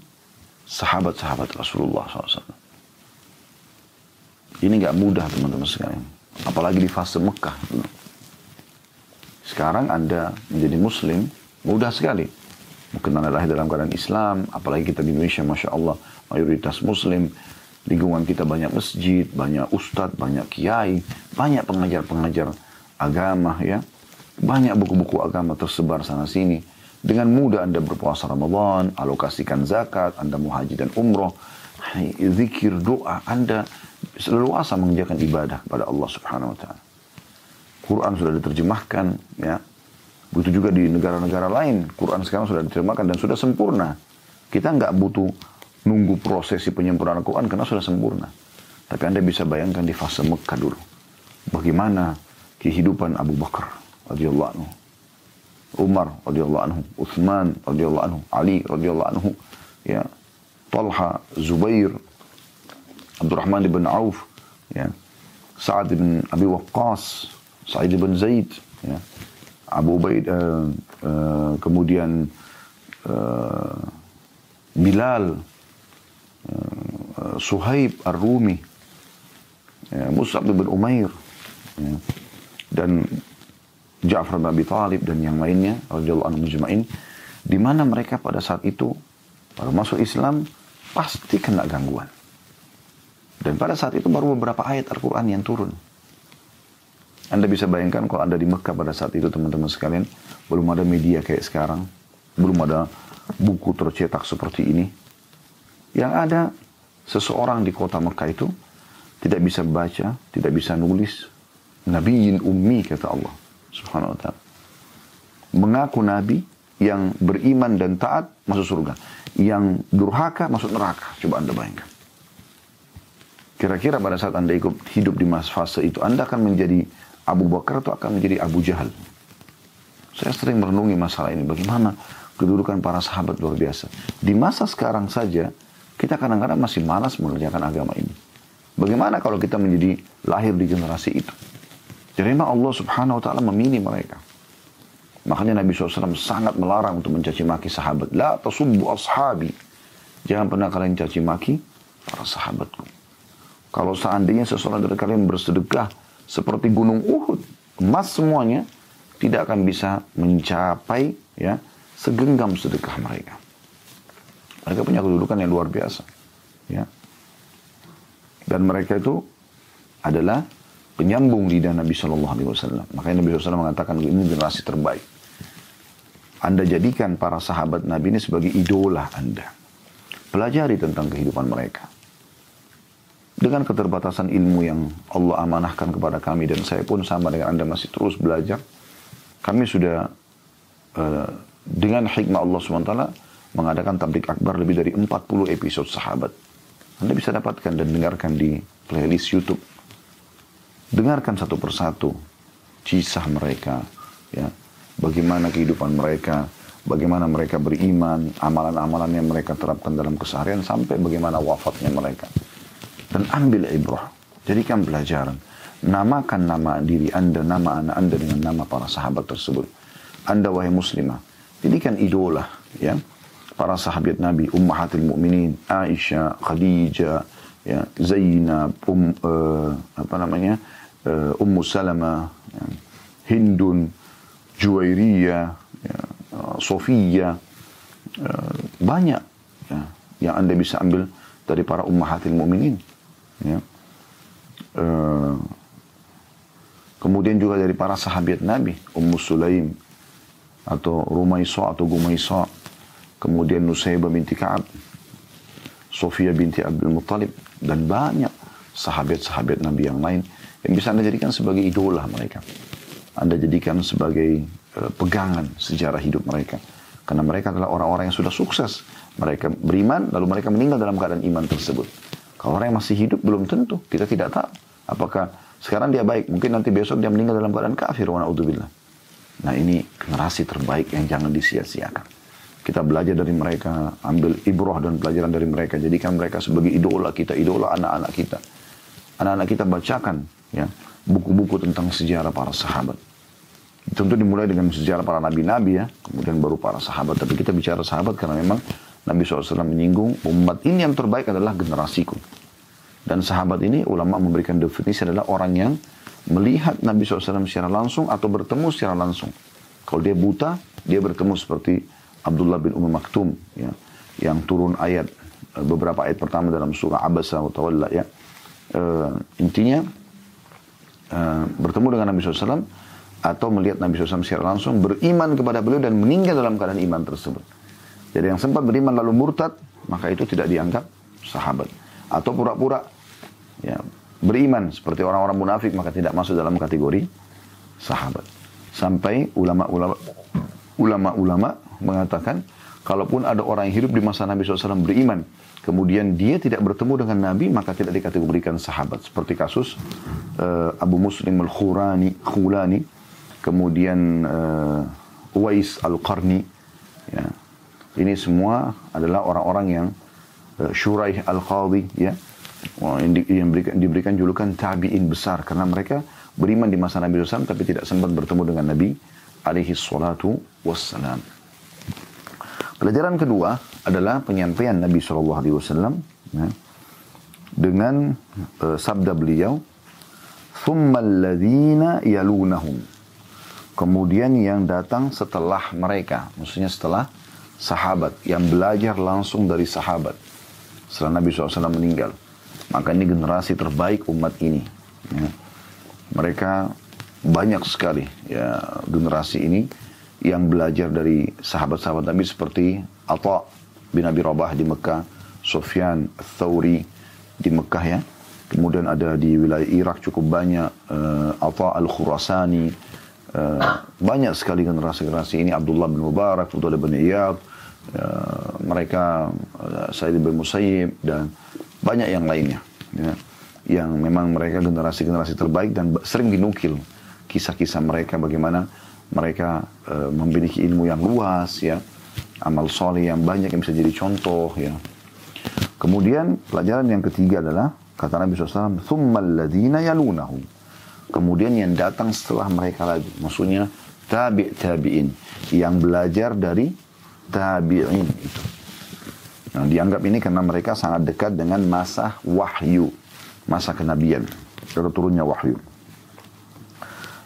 sahabat-sahabat Rasulullah SAW. Ini gak mudah teman-teman sekalian. Apalagi di fase Mekah. Sekarang Anda menjadi Muslim, mudah sekali. Mungkin Anda lahir dalam keadaan Islam, apalagi kita di Indonesia, Masya Allah, mayoritas Muslim, lingkungan kita banyak masjid, banyak ustadz, banyak kiai, banyak pengajar-pengajar agama ya. Banyak buku-buku agama tersebar sana sini. Dengan mudah Anda berpuasa Ramadan, alokasikan zakat, Anda mau haji dan umroh, zikir, doa, Anda leluasa mengerjakan ibadah kepada Allah Subhanahu wa taala. Quran sudah diterjemahkan ya. Begitu juga di negara-negara lain, Quran sekarang sudah diterjemahkan dan sudah sempurna. Kita nggak butuh nunggu prosesi penyempurnaan Al-Quran karena sudah sempurna. Tapi Anda bisa bayangkan di fase Mekah dulu. Bagaimana kehidupan Abu Bakar radhiyallahu anhu. Umar radhiyallahu anhu, Uthman radhiyallahu anhu, Ali radhiyallahu anhu, ya, Talha, Zubair, Abdurrahman bin Auf, ya, Sa'ad bin Abi Waqqas, Sa'id bin Zaid, ya, Abu Ubaid, uh, uh, kemudian uh, Bilal, Suhaib Ar-Rumi, ya, Mus'ab bin Umair, ya, dan Ja'far bin Abi Talib dan yang lainnya radhiyallahu di mana mereka pada saat itu baru masuk Islam pasti kena gangguan. Dan pada saat itu baru beberapa ayat Al-Quran yang turun. Anda bisa bayangkan kalau Anda di Mekah pada saat itu teman-teman sekalian, belum ada media kayak sekarang, belum ada buku tercetak seperti ini. Yang ada seseorang di kota Mekah itu tidak bisa baca, tidak bisa nulis. Nabiin ummi kata Allah subhanahu wa ta'ala. Mengaku nabi yang beriman dan taat masuk surga. Yang durhaka masuk neraka. Coba Anda bayangkan. Kira-kira pada saat Anda ikut hidup di masa fase itu, Anda akan menjadi Abu Bakar atau akan menjadi Abu Jahal? Saya sering merenungi masalah ini. Bagaimana kedudukan para sahabat luar biasa. Di masa sekarang saja, kita kadang-kadang masih malas mengerjakan agama ini. Bagaimana kalau kita menjadi lahir di generasi itu? Memang Allah subhanahu wa ta'ala memilih mereka. Makanya Nabi SAW sangat melarang untuk mencaci maki sahabat. La tasubbu ashabi. Jangan pernah kalian caci maki para sahabatku. Kalau seandainya seseorang dari kalian bersedekah seperti gunung Uhud, emas semuanya, tidak akan bisa mencapai ya segenggam sedekah mereka. Mereka punya kedudukan yang luar biasa. Ya. Dan mereka itu adalah penyambung lidah Nabi Shallallahu Alaihi Wasallam. Makanya Nabi SAW mengatakan ini generasi terbaik. Anda jadikan para sahabat Nabi ini sebagai idola Anda. Pelajari tentang kehidupan mereka dengan keterbatasan ilmu yang Allah amanahkan kepada kami dan saya pun sama dengan Anda masih terus belajar, kami sudah uh, dengan hikmah Allah SWT mengadakan tablik akbar lebih dari 40 episode sahabat. Anda bisa dapatkan dan dengarkan di playlist YouTube. Dengarkan satu persatu kisah mereka, ya, bagaimana kehidupan mereka, bagaimana mereka beriman, amalan-amalan yang mereka terapkan dalam keseharian sampai bagaimana wafatnya mereka dan ambil ibrah. Jadikan pelajaran. Namakan nama diri anda, nama anak anda dengan nama para sahabat tersebut. Anda wahai muslimah, jadikan idola ya para sahabat Nabi, ummahatil mukminin, Aisyah, Khadijah, ya, Zainab, um, uh, apa namanya, uh, Ummu Salama, ya, Hindun, Juwairiyah, ya, uh, uh, banyak ya, yang anda bisa ambil dari para ummahatil mukminin. Ya. Uh, kemudian juga dari para sahabat Nabi, Ummu Sulaim atau Rumaiso atau Gumaiso, kemudian Nusaybah binti Ka'ab, Sofia binti Abdul Muttalib, dan banyak sahabat-sahabat Nabi yang lain yang bisa Anda jadikan sebagai idola mereka. Anda jadikan sebagai uh, pegangan sejarah hidup mereka. Karena mereka adalah orang-orang yang sudah sukses. Mereka beriman, lalu mereka meninggal dalam keadaan iman tersebut. Kalau orang yang masih hidup belum tentu. Kita tidak tahu. Apakah sekarang dia baik. Mungkin nanti besok dia meninggal dalam keadaan kafir. Wa Nah ini generasi terbaik yang jangan disia-siakan. Kita belajar dari mereka. Ambil ibroh dan pelajaran dari mereka. Jadikan mereka sebagai idola kita. Idola anak-anak kita. Anak-anak kita bacakan ya buku-buku tentang sejarah para sahabat. Tentu dimulai dengan sejarah para nabi-nabi ya. Kemudian baru para sahabat. Tapi kita bicara sahabat karena memang Nabi SAW menyinggung umat ini yang terbaik adalah generasiku. Dan sahabat ini ulama memberikan definisi adalah orang yang melihat Nabi SAW secara langsung atau bertemu secara langsung. Kalau dia buta, dia bertemu seperti Abdullah bin Umar Maktum ya, yang turun ayat beberapa ayat pertama dalam surah Abasa wa Tawalla ya. Uh, intinya uh, bertemu dengan Nabi SAW atau melihat Nabi SAW secara langsung beriman kepada beliau dan meninggal dalam keadaan iman tersebut. Jadi yang sempat beriman lalu murtad, maka itu tidak dianggap sahabat. Atau pura-pura ya, beriman seperti orang-orang munafik maka tidak masuk dalam kategori sahabat. Sampai ulama-ulama ulama-ulama mengatakan kalaupun ada orang yang hidup di masa Nabi SAW beriman, kemudian dia tidak bertemu dengan Nabi, maka tidak dikategorikan sahabat. Seperti kasus uh, Abu Muslim al-Khurani, Khulani, kemudian uh, Uwais Al-Qarni. Ya. Ini semua adalah orang-orang yang uh, Shuraih Al-Qadhi ya. Yang, di, yang diberikan, diberikan julukan tabi'in besar karena mereka beriman di masa Nabi SAW tapi tidak sempat bertemu dengan Nabi alaihi salatu wassalam. Pelajaran kedua adalah penyampaian Nabi Shallallahu Alaihi Wasallam ya, dengan uh, sabda beliau, "Thummaladina yalunahum." Kemudian yang datang setelah mereka, maksudnya setelah sahabat, yang belajar langsung dari sahabat setelah Nabi SAW meninggal. Maka ini generasi terbaik umat ini. Ya. Mereka banyak sekali ya generasi ini yang belajar dari sahabat-sahabat Nabi seperti Atta bin Abi Rabah di Mekah, Sufyan Thawri di Mekah ya. Kemudian ada di wilayah Irak cukup banyak uh, Atta Al-Khurasani. Uh, banyak sekali generasi-generasi ini Abdullah bin Mubarak, Abdullah bin Iyad, uh, mereka uh, Said bin Musayyib dan banyak yang lainnya ya. yang memang mereka generasi-generasi terbaik dan sering dinukil kisah-kisah mereka bagaimana mereka uh, memiliki ilmu yang luas ya. Amal soleh yang banyak yang bisa jadi contoh ya. Kemudian pelajaran yang ketiga adalah kata Nabi SAW thummal ladina yalunahu kemudian yang datang setelah mereka lagi maksudnya tabi' tabi'in yang belajar dari tabi'in itu. Nah, dianggap ini karena mereka sangat dekat dengan masa wahyu, masa kenabian, turunnya wahyu.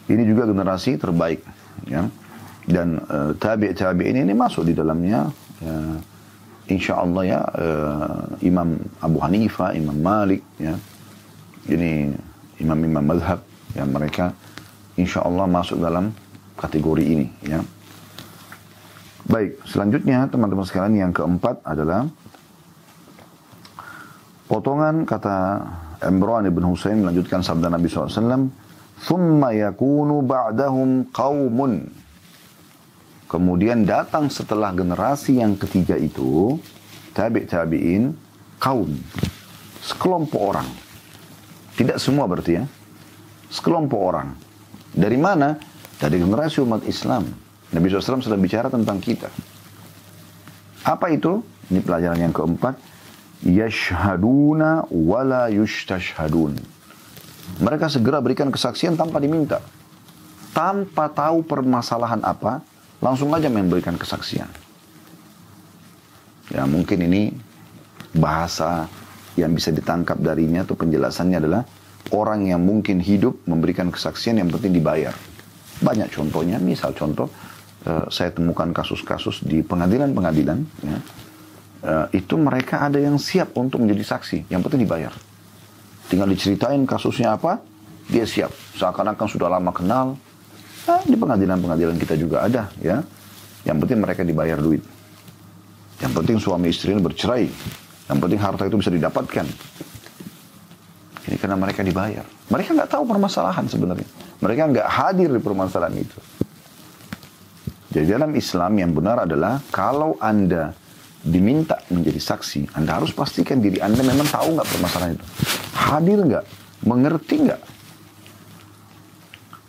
Ini juga generasi terbaik ya. Dan uh, tabi' tabi'in ini masuk di dalamnya uh, insya Allah ya uh, Imam Abu Hanifah, Imam Malik ya. Ini imam-imam madhab yang mereka insya Allah masuk dalam kategori ini ya. Baik, selanjutnya teman-teman sekalian yang keempat adalah potongan kata Imran ibn Husain melanjutkan sabda Nabi SAW Thumma yakunu ba'dahum qawmun. Kemudian datang setelah generasi yang ketiga itu, tabi' tabi'in, kaum. Sekelompok orang. Tidak semua berarti ya. Sekelompok orang. Dari mana? Dari generasi umat Islam. Nabi SAW sudah bicara tentang kita. Apa itu? Ini pelajaran yang keempat. Yashhaduna wala yustashhadun mereka segera berikan kesaksian tanpa diminta. Tanpa tahu permasalahan apa, langsung aja memberikan kesaksian. Ya mungkin ini bahasa yang bisa ditangkap darinya atau penjelasannya adalah orang yang mungkin hidup memberikan kesaksian yang penting dibayar. Banyak contohnya, misal contoh uh, saya temukan kasus-kasus di pengadilan-pengadilan, ya, uh, itu mereka ada yang siap untuk menjadi saksi, yang penting dibayar. Tinggal diceritain kasusnya apa, dia siap. Seakan-akan sudah lama kenal. Nah, di pengadilan-pengadilan kita juga ada ya. Yang penting mereka dibayar duit. Yang penting suami istri ini bercerai. Yang penting harta itu bisa didapatkan. Ini karena mereka dibayar. Mereka nggak tahu permasalahan sebenarnya. Mereka nggak hadir di permasalahan itu. Jadi dalam Islam yang benar adalah kalau Anda diminta menjadi saksi, Anda harus pastikan diri Anda memang tahu nggak permasalahan itu. Hadir nggak? Mengerti nggak?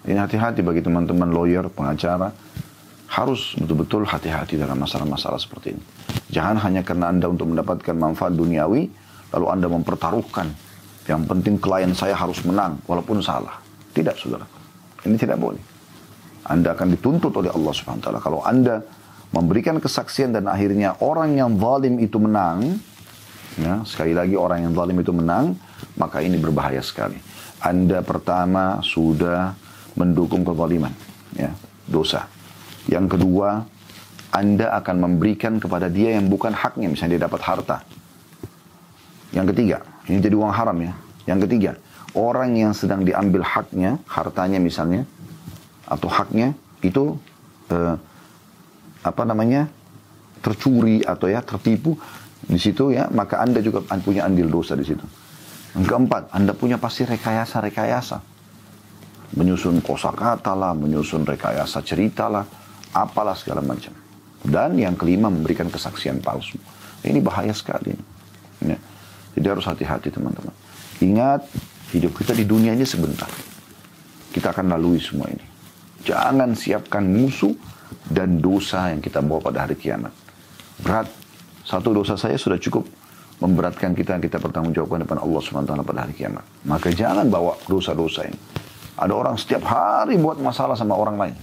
Ini hati-hati bagi teman-teman lawyer, pengacara. Harus betul-betul hati-hati dalam masalah-masalah seperti ini. Jangan hanya karena Anda untuk mendapatkan manfaat duniawi, lalu Anda mempertaruhkan. Yang penting klien saya harus menang, walaupun salah. Tidak, saudara. Ini tidak boleh. Anda akan dituntut oleh Allah Subhanahu wa taala kalau Anda memberikan kesaksian dan akhirnya orang yang zalim itu menang, ya, sekali lagi orang yang zalim itu menang, maka ini berbahaya sekali. Anda pertama sudah mendukung kezaliman, ya, dosa. Yang kedua, Anda akan memberikan kepada dia yang bukan haknya, misalnya dia dapat harta. Yang ketiga, ini jadi uang haram ya. Yang ketiga, orang yang sedang diambil haknya, hartanya misalnya, atau haknya, itu eh, apa namanya tercuri atau ya tertipu di situ ya maka anda juga punya andil dosa di situ. Yang keempat, anda punya pasti rekayasa-rekayasa. Menyusun kosakata lah, menyusun rekayasa cerita lah, apalah segala macam. Dan yang kelima memberikan kesaksian palsu. Ini bahaya sekali. Ya. Jadi harus hati-hati teman-teman. Ingat, hidup kita di dunia ini sebentar. Kita akan lalui semua ini. Jangan siapkan musuh dan dosa yang kita bawa pada hari kiamat. Berat. Satu dosa saya sudah cukup memberatkan kita kita bertanggung depan Allah SWT pada hari kiamat. Maka jangan bawa dosa-dosa ini. Ada orang setiap hari buat masalah sama orang lain.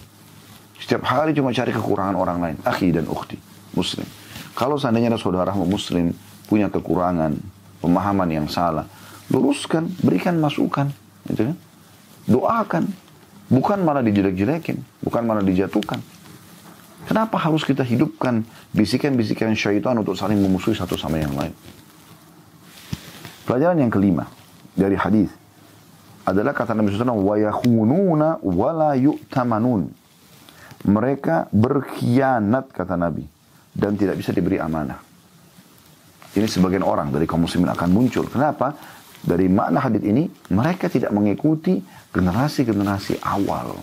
Setiap hari cuma cari kekurangan orang lain. Akhi dan ukhti, muslim. Kalau seandainya ada saudaramu muslim punya kekurangan, pemahaman yang salah, luruskan, berikan masukan. Gitu kan? Doakan. Bukan malah dijelek-jelekin. Bukan malah dijatuhkan. Kenapa harus kita hidupkan bisikan-bisikan syaitan untuk saling memusuhi satu sama yang lain? Pelajaran yang kelima dari hadis adalah kata Nabi SAW, وَيَخُونُونَ وَلَا يُؤْتَمَنُونَ Mereka berkhianat, kata Nabi, dan tidak bisa diberi amanah. Ini sebagian orang dari kaum muslimin akan muncul. Kenapa? Dari makna hadis ini, mereka tidak mengikuti generasi-generasi awal.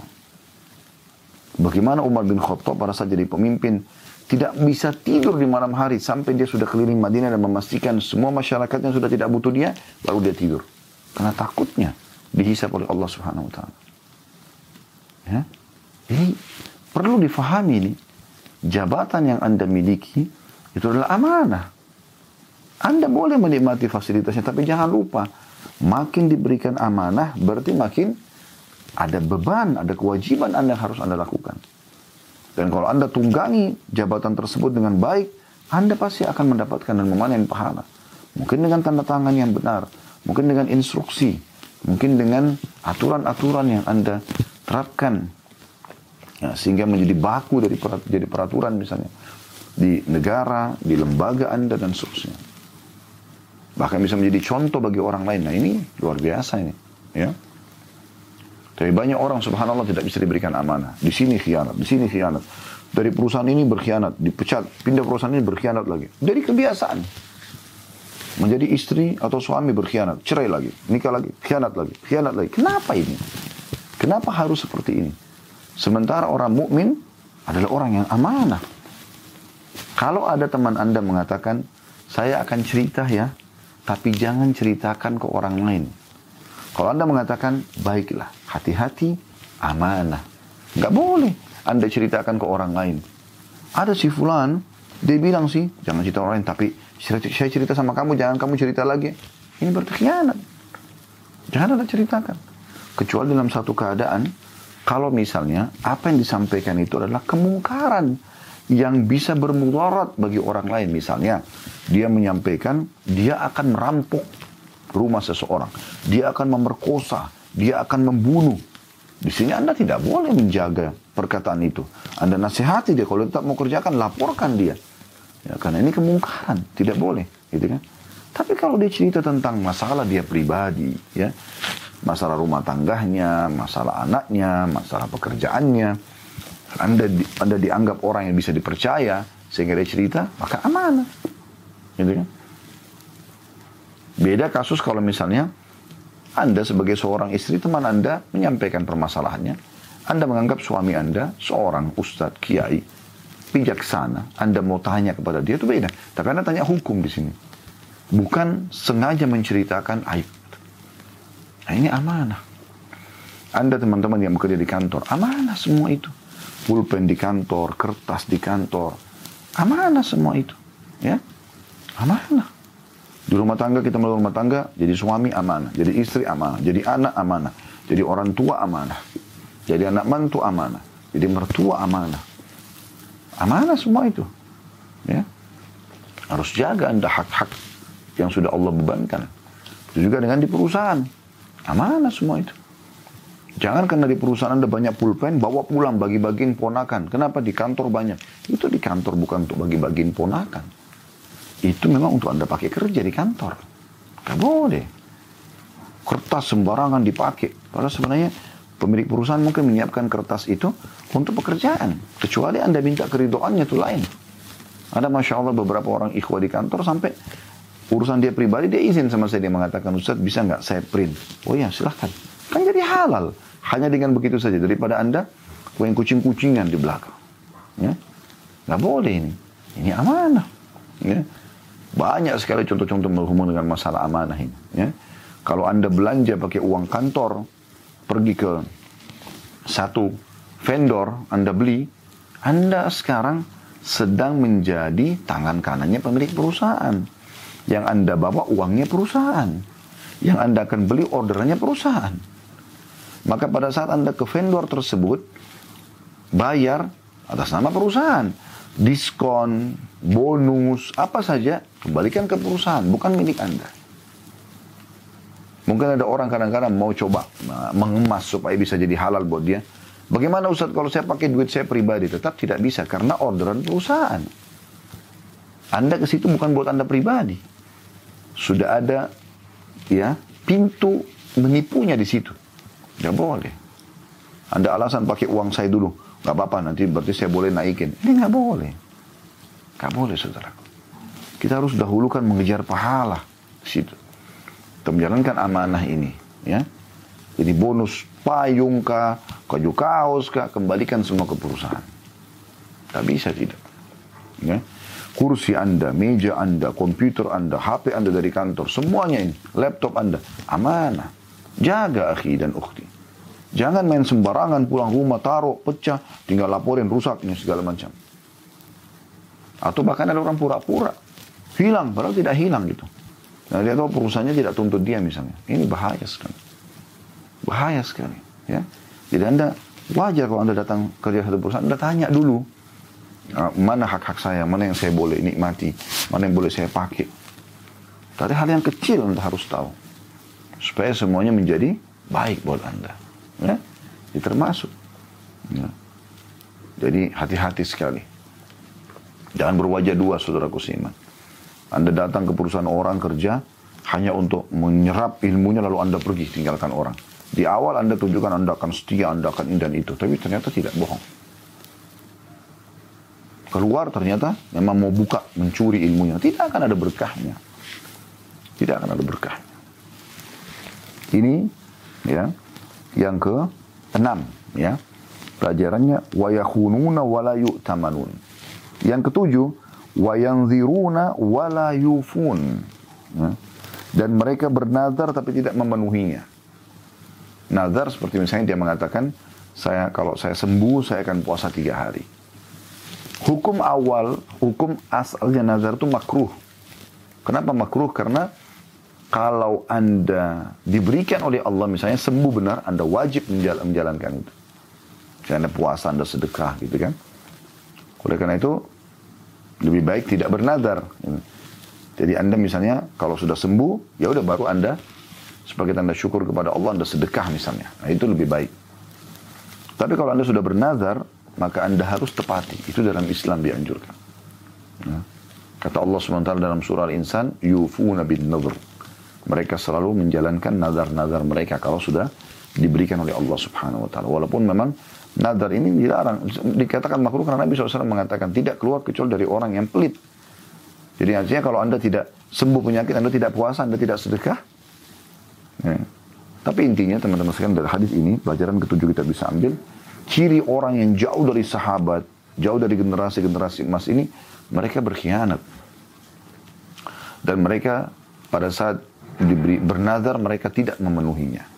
Bagaimana Umar bin Khattab pada saat jadi pemimpin, tidak bisa tidur di malam hari sampai dia sudah keliling Madinah dan memastikan semua masyarakatnya sudah tidak butuh dia, baru dia tidur. Karena takutnya dihisap oleh Allah Subhanahu wa taala. Ya. Jadi perlu difahami ini jabatan yang Anda miliki itu adalah amanah. Anda boleh menikmati fasilitasnya tapi jangan lupa makin diberikan amanah berarti makin ada beban, ada kewajiban Anda harus Anda lakukan. Dan kalau Anda tunggangi jabatan tersebut dengan baik, Anda pasti akan mendapatkan dan memanen pahala. Mungkin dengan tanda tangan yang benar, mungkin dengan instruksi, mungkin dengan aturan-aturan yang Anda terapkan. Ya, sehingga menjadi baku dari jadi peraturan misalnya. Di negara, di lembaga Anda dan seterusnya. Bahkan bisa menjadi contoh bagi orang lain. Nah ini luar biasa ini. Ya. Tapi banyak orang subhanallah tidak bisa diberikan amanah. Di sini khianat, di sini khianat. Dari perusahaan ini berkhianat, dipecat, pindah perusahaan ini berkhianat lagi. Dari kebiasaan. Menjadi istri atau suami berkhianat, cerai lagi, nikah lagi, khianat lagi, khianat lagi. Kenapa ini? Kenapa harus seperti ini? Sementara orang mukmin adalah orang yang amanah. Kalau ada teman Anda mengatakan, saya akan cerita ya, tapi jangan ceritakan ke orang lain. Kalau Anda mengatakan, baiklah, hati-hati, amanah. Nggak boleh Anda ceritakan ke orang lain. Ada si Fulan, dia bilang sih, jangan cerita orang lain, tapi saya cerita sama kamu, jangan kamu cerita lagi. Ini berarti. Jangan Anda ceritakan. Kecuali dalam satu keadaan, kalau misalnya apa yang disampaikan itu adalah kemungkaran yang bisa bermudarat bagi orang lain. Misalnya, dia menyampaikan dia akan merampok rumah seseorang. Dia akan memerkosa, dia akan membunuh. Di sini Anda tidak boleh menjaga perkataan itu. Anda nasihati dia, kalau tetap mau kerjakan, laporkan dia. Ya, karena ini kemungkaran, tidak boleh. Gitu kan? Tapi kalau dia cerita tentang masalah dia pribadi, ya, masalah rumah tangganya, masalah anaknya, masalah pekerjaannya, anda di, Anda dianggap orang yang bisa dipercaya sehingga dia cerita, maka amanah. Gitu kan? Beda kasus kalau misalnya Anda sebagai seorang istri, teman Anda menyampaikan permasalahannya. Anda menganggap suami Anda seorang ustadz, kiai, bijaksana. Anda mau tanya kepada dia, itu beda. Tapi Anda tanya hukum di sini. Bukan sengaja menceritakan aib. Nah ini amanah. Anda teman-teman yang bekerja di kantor, amanah semua itu. Pulpen di kantor, kertas di kantor. Amanah semua itu. Ya, amanah. Di rumah tangga kita melalui rumah tangga, jadi suami amanah, jadi istri amanah, jadi anak amanah, jadi orang tua amanah, jadi anak mantu amanah, jadi mertua amanah. Amanah semua itu. Ya. Harus jaga Anda hak-hak yang sudah Allah bebankan. Itu juga dengan di perusahaan. Amanah semua itu. Jangan karena di perusahaan Anda banyak pulpen, bawa pulang bagi-bagiin ponakan. Kenapa di kantor banyak? Itu di kantor bukan untuk bagi-bagiin ponakan itu memang untuk Anda pakai kerja di kantor. Gak boleh. Kertas sembarangan dipakai. Padahal sebenarnya pemilik perusahaan mungkin menyiapkan kertas itu untuk pekerjaan. Kecuali Anda minta keridoannya itu lain. Ada Masya Allah beberapa orang ikhwah di kantor sampai urusan dia pribadi dia izin sama saya. Dia mengatakan, Ustaz bisa nggak saya print? Oh ya silahkan. Kan jadi halal. Hanya dengan begitu saja. Daripada Anda kuen kucing-kucingan di belakang. Ya? Nggak boleh ini. Ini amanah. Ya? Banyak sekali contoh-contoh berhubungan dengan masalah amanah ini. Ya. Kalau Anda belanja pakai uang kantor, pergi ke satu vendor, Anda beli, Anda sekarang sedang menjadi tangan kanannya pemilik perusahaan. Yang Anda bawa uangnya perusahaan. Yang Anda akan beli orderannya perusahaan. Maka pada saat Anda ke vendor tersebut, bayar atas nama perusahaan. Diskon, bonus, apa saja, kembalikan ke perusahaan, bukan milik Anda. Mungkin ada orang kadang-kadang mau coba mengemas supaya bisa jadi halal buat dia. Bagaimana Ustaz kalau saya pakai duit saya pribadi? Tetap tidak bisa karena orderan perusahaan. Anda ke situ bukan buat Anda pribadi. Sudah ada ya pintu menipunya di situ. Tidak boleh. Anda alasan pakai uang saya dulu. Gak apa-apa nanti berarti saya boleh naikin. Ini nggak boleh. Gak boleh saudara. Kita harus dahulukan mengejar pahala di situ. Kita menjalankan amanah ini. ya Jadi bonus payung kah, kaju kaos kah, kembalikan semua ke perusahaan. Tak bisa tidak. Ya. Kursi Anda, meja Anda, komputer Anda, HP Anda dari kantor, semuanya ini, laptop Anda, amanah. Jaga akhi dan ukhti. Jangan main sembarangan pulang rumah, taruh, pecah, tinggal laporin rusaknya segala macam. Atau bahkan ada orang pura-pura. Hilang, padahal tidak hilang gitu. Nah, dia tahu perusahaannya tidak tuntut dia misalnya. Ini bahaya sekali. Bahaya sekali. Ya. Jadi Anda wajar kalau Anda datang kerja satu perusahaan, Anda tanya dulu. Ah, mana hak-hak saya, mana yang saya boleh nikmati, mana yang boleh saya pakai. Tadi hal yang kecil Anda harus tahu. Supaya semuanya menjadi baik buat Anda. Ya. Ini termasuk. Ya. Jadi hati-hati sekali. Jangan berwajah dua, saudaraku seiman. Anda datang ke perusahaan orang kerja hanya untuk menyerap ilmunya lalu Anda pergi tinggalkan orang. Di awal Anda tunjukkan Anda akan setia, Anda akan indah itu. Tapi ternyata tidak bohong. Keluar ternyata memang mau buka, mencuri ilmunya. Tidak akan ada berkahnya. Tidak akan ada berkahnya. Ini ya yang ke enam ya pelajarannya wa yakhununa wa la yu'tamanun. Yang ketujuh wayanziruna wala yufun. Ya. Dan mereka bernazar tapi tidak memenuhinya. Nazar seperti misalnya dia mengatakan, saya kalau saya sembuh saya akan puasa tiga hari. Hukum awal, hukum asalnya nazar itu makruh. Kenapa makruh? Karena kalau anda diberikan oleh Allah misalnya sembuh benar, anda wajib menjalankan itu. Misalnya puasa, anda sedekah gitu kan. Oleh karena itu lebih baik tidak bernadar. Jadi Anda misalnya kalau sudah sembuh, ya udah baru Anda sebagai tanda syukur kepada Allah Anda sedekah misalnya. Nah, itu lebih baik. Tapi kalau Anda sudah bernazar, maka Anda harus tepati. Itu dalam Islam dianjurkan. Nah, kata Allah SWT dalam surah Al-Insan, yufuna bin nadhr. Mereka selalu menjalankan nazar-nazar mereka kalau sudah diberikan oleh Allah Subhanahu wa taala. Walaupun memang Nadar ini dilarang. Dikatakan makruh karena Nabi SAW mengatakan tidak keluar kecuali dari orang yang pelit. Jadi artinya kalau Anda tidak sembuh penyakit, Anda tidak puasa, Anda tidak sedekah. Ya. Tapi intinya teman-teman sekalian dari hadis ini, pelajaran ketujuh kita bisa ambil. Ciri orang yang jauh dari sahabat, jauh dari generasi-generasi emas ini, mereka berkhianat. Dan mereka pada saat diberi bernazar, mereka tidak memenuhinya.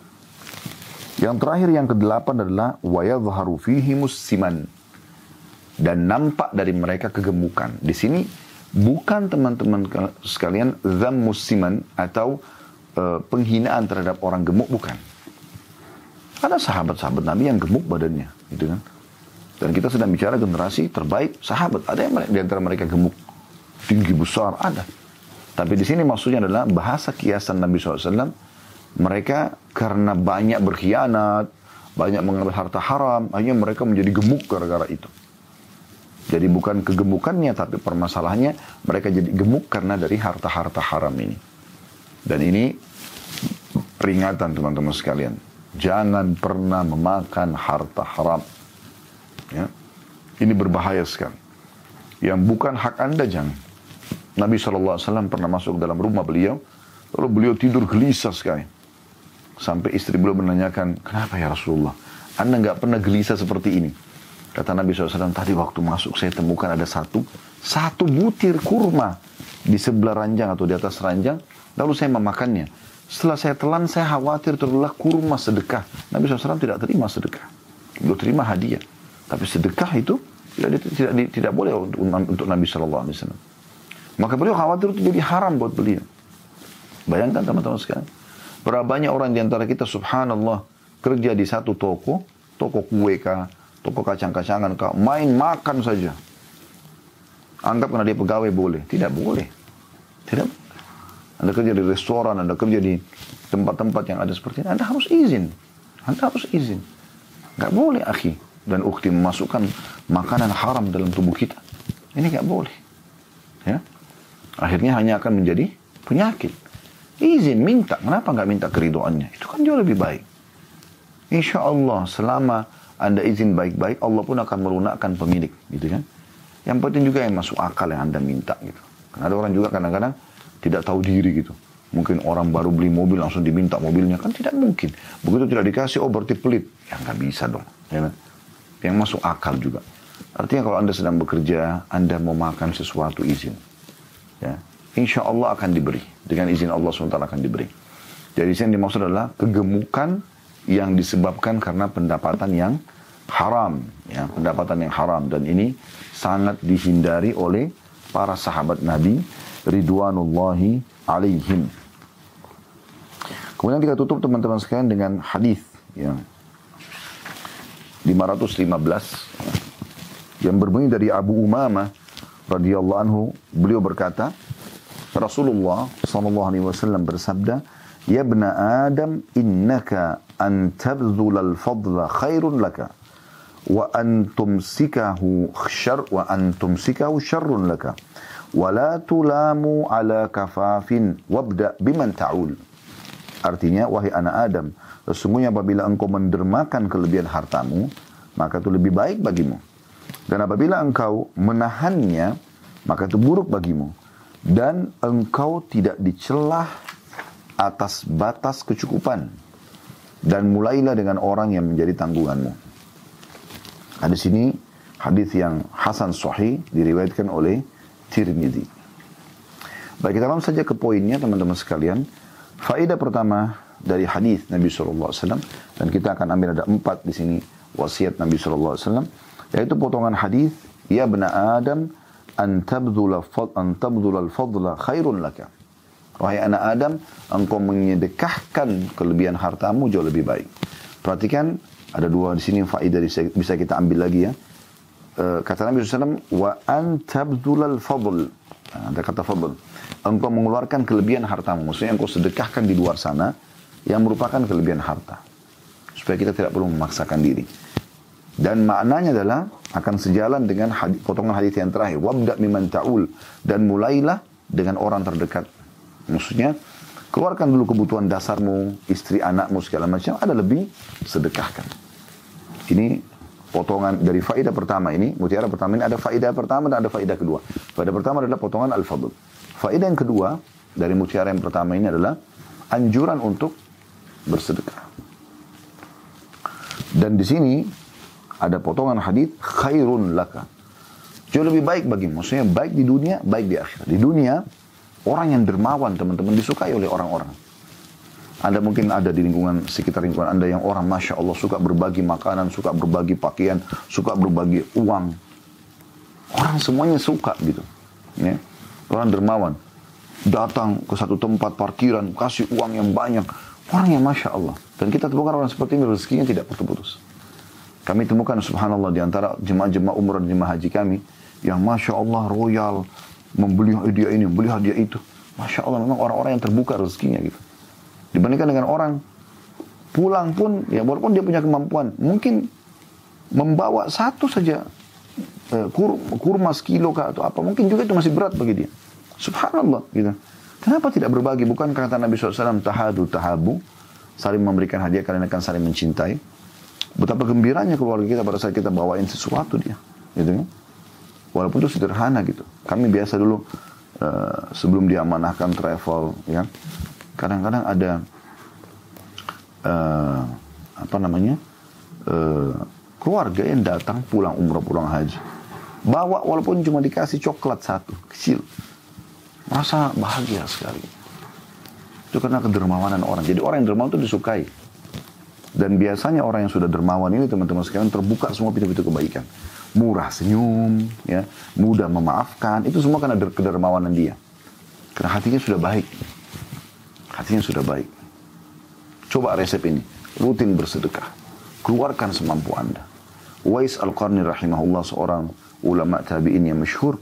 Yang terakhir yang kedelapan adalah wayadharu fihi musiman dan nampak dari mereka kegemukan. Di sini bukan teman-teman sekalian zam musiman atau uh, penghinaan terhadap orang gemuk bukan. Ada sahabat-sahabat Nabi yang gemuk badannya, gitu kan? Dan kita sedang bicara generasi terbaik sahabat. Ada yang di antara mereka gemuk, tinggi besar, ada. Tapi di sini maksudnya adalah bahasa kiasan Nabi SAW mereka karena banyak berkhianat, banyak mengambil harta haram, akhirnya mereka menjadi gemuk gara-gara itu. Jadi bukan kegemukannya, tapi permasalahannya mereka jadi gemuk karena dari harta-harta haram ini. Dan ini peringatan teman-teman sekalian. Jangan pernah memakan harta haram. Ya. Ini berbahaya sekali. Yang bukan hak anda jangan. Nabi SAW pernah masuk dalam rumah beliau, lalu beliau tidur gelisah sekali. Sampai istri beliau menanyakan, kenapa ya Rasulullah? Anda nggak pernah gelisah seperti ini. Kata Nabi SAW, tadi waktu masuk saya temukan ada satu, satu butir kurma di sebelah ranjang atau di atas ranjang. Lalu saya memakannya. Setelah saya telan, saya khawatir terulah kurma sedekah. Nabi SAW tidak terima sedekah. Beliau terima hadiah. Tapi sedekah itu Tidak, tidak, tidak, boleh untuk, untuk Nabi Shallallahu Alaihi Wasallam. Maka beliau khawatir itu jadi haram buat beliau. Bayangkan teman-teman sekalian. Berapa banyak orang di antara kita subhanallah kerja di satu toko, toko kue kah, toko kacang-kacangan kah, main makan saja. Anggap karena dia pegawai boleh. Tidak boleh. Tidak Anda kerja di restoran, Anda kerja di tempat-tempat yang ada seperti ini, Anda harus izin. Anda harus izin. Gak boleh, akhi. Dan ukti memasukkan makanan haram dalam tubuh kita. Ini gak boleh. Ya. Akhirnya hanya akan menjadi penyakit. Izin, minta. Kenapa nggak minta keridoannya? Itu kan jauh lebih baik. Insya Allah selama Anda izin baik-baik, Allah pun akan melunakkan pemilik. Gitu kan? Yang penting juga yang masuk akal yang Anda minta. Gitu. Karena ada orang juga kadang-kadang tidak tahu diri gitu. Mungkin orang baru beli mobil langsung diminta mobilnya. Kan tidak mungkin. Begitu tidak dikasih, oh berarti pelit. Ya nggak bisa dong. Ya, kan? yang masuk akal juga. Artinya kalau Anda sedang bekerja, Anda mau makan sesuatu izin ya, insya Allah akan diberi. Dengan izin Allah SWT akan diberi. Jadi yang dimaksud adalah kegemukan yang disebabkan karena pendapatan yang haram. Ya, pendapatan yang haram. Dan ini sangat dihindari oleh para sahabat Nabi Ridwanullahi alaihim. Kemudian kita tutup teman-teman sekalian dengan hadis yang 515 yang berbunyi dari Abu Umamah radhiyallahu anhu beliau berkata Rasulullah sallallahu alaihi wasallam bersabda Ya ibna Adam innaka an tabdhul al-fadla khairun laka wa an tumsikahu syar wa an tumsikahu syarrun laka la tulamu ala kafafin wabda biman ta'ul Artinya wahai anak Adam sesungguhnya apabila engkau mendermakan kelebihan hartamu maka itu lebih baik bagimu dan apabila engkau menahannya, maka itu buruk bagimu. Dan engkau tidak dicelah atas batas kecukupan. Dan mulailah dengan orang yang menjadi tanggunganmu. Ada sini hadis yang Hasan Sahih diriwayatkan oleh Tirmidzi. Baik, kita langsung saja ke poinnya teman-teman sekalian. Faedah pertama dari hadis Nabi SAW dan kita akan ambil ada empat di sini wasiat Nabi SAW yaitu potongan hadis ya bena Adam an tabdhula an tabdhula al-fadla khairun laka. Wahai anak Adam engkau menyedekahkan kelebihan hartamu jauh lebih baik. Perhatikan ada dua di sini faedah bisa kita ambil lagi ya. Uh, kata Nabi SAW wa an tabdhula al-fadl. Ada kata fadl. Engkau mengeluarkan kelebihan hartamu. Maksudnya engkau sedekahkan di luar sana yang merupakan kelebihan harta. Supaya kita tidak perlu memaksakan diri. Dan maknanya adalah akan sejalan dengan hadith, potongan hadis yang terakhir. Wabda miman ta'ul. Dan mulailah dengan orang terdekat. Maksudnya, keluarkan dulu kebutuhan dasarmu, istri, anakmu, segala macam. Ada lebih, sedekahkan. Ini potongan dari faedah pertama ini. Mutiara pertama ini ada faedah pertama dan ada faedah kedua. Faedah pertama adalah potongan al-fadl. Faedah yang kedua dari mutiara yang pertama ini adalah anjuran untuk bersedekah. Dan di sini ada potongan hadis khairun laka. Jauh lebih baik bagi Maksudnya baik di dunia, baik di akhirat. Di dunia, orang yang dermawan teman-teman disukai oleh orang-orang. Anda mungkin ada di lingkungan sekitar lingkungan Anda yang orang Masya Allah suka berbagi makanan, suka berbagi pakaian, suka berbagi uang. Orang semuanya suka gitu. Ya. Orang dermawan. Datang ke satu tempat parkiran, kasih uang yang banyak. Orang yang Masya Allah. Dan kita temukan orang seperti ini rezekinya tidak putus-putus. Kami temukan subhanallah di antara jemaah-jemaah umrah dan jemaah haji kami yang masya Allah royal membeli hadiah ini, membeli hadiah itu. Masya Allah memang orang-orang yang terbuka rezekinya gitu. Dibandingkan dengan orang pulang pun ya walaupun dia punya kemampuan mungkin membawa satu saja uh, kur, kurma sekilo kah atau apa mungkin juga itu masih berat bagi dia. Subhanallah gitu. Kenapa tidak berbagi? Bukan kata Nabi SAW tahadu tahabu saling memberikan hadiah kalian akan saling mencintai. Betapa gembiranya keluarga kita pada saat kita bawain sesuatu dia. Gitu kan? Walaupun itu sederhana gitu. Kami biasa dulu uh, sebelum diamanahkan travel, ya. Kadang-kadang ada uh, apa namanya uh, keluarga yang datang pulang umrah pulang haji. Bawa walaupun cuma dikasih coklat satu kecil, merasa bahagia sekali. Itu karena kedermawanan orang. Jadi orang yang dermawan itu disukai. Dan biasanya orang yang sudah dermawan ini teman-teman sekalian terbuka semua pintu-pintu kebaikan. murah senyum, ya, mudah memaafkan, itu semua karena kedermawanan dia. Karena hatinya sudah baik. Hatinya sudah baik. Coba resep ini, rutin bersedekah. Keluarkan semampu Anda. Wais Al-Qarni rahimahullah seorang ulama tabi'in yang masyhur.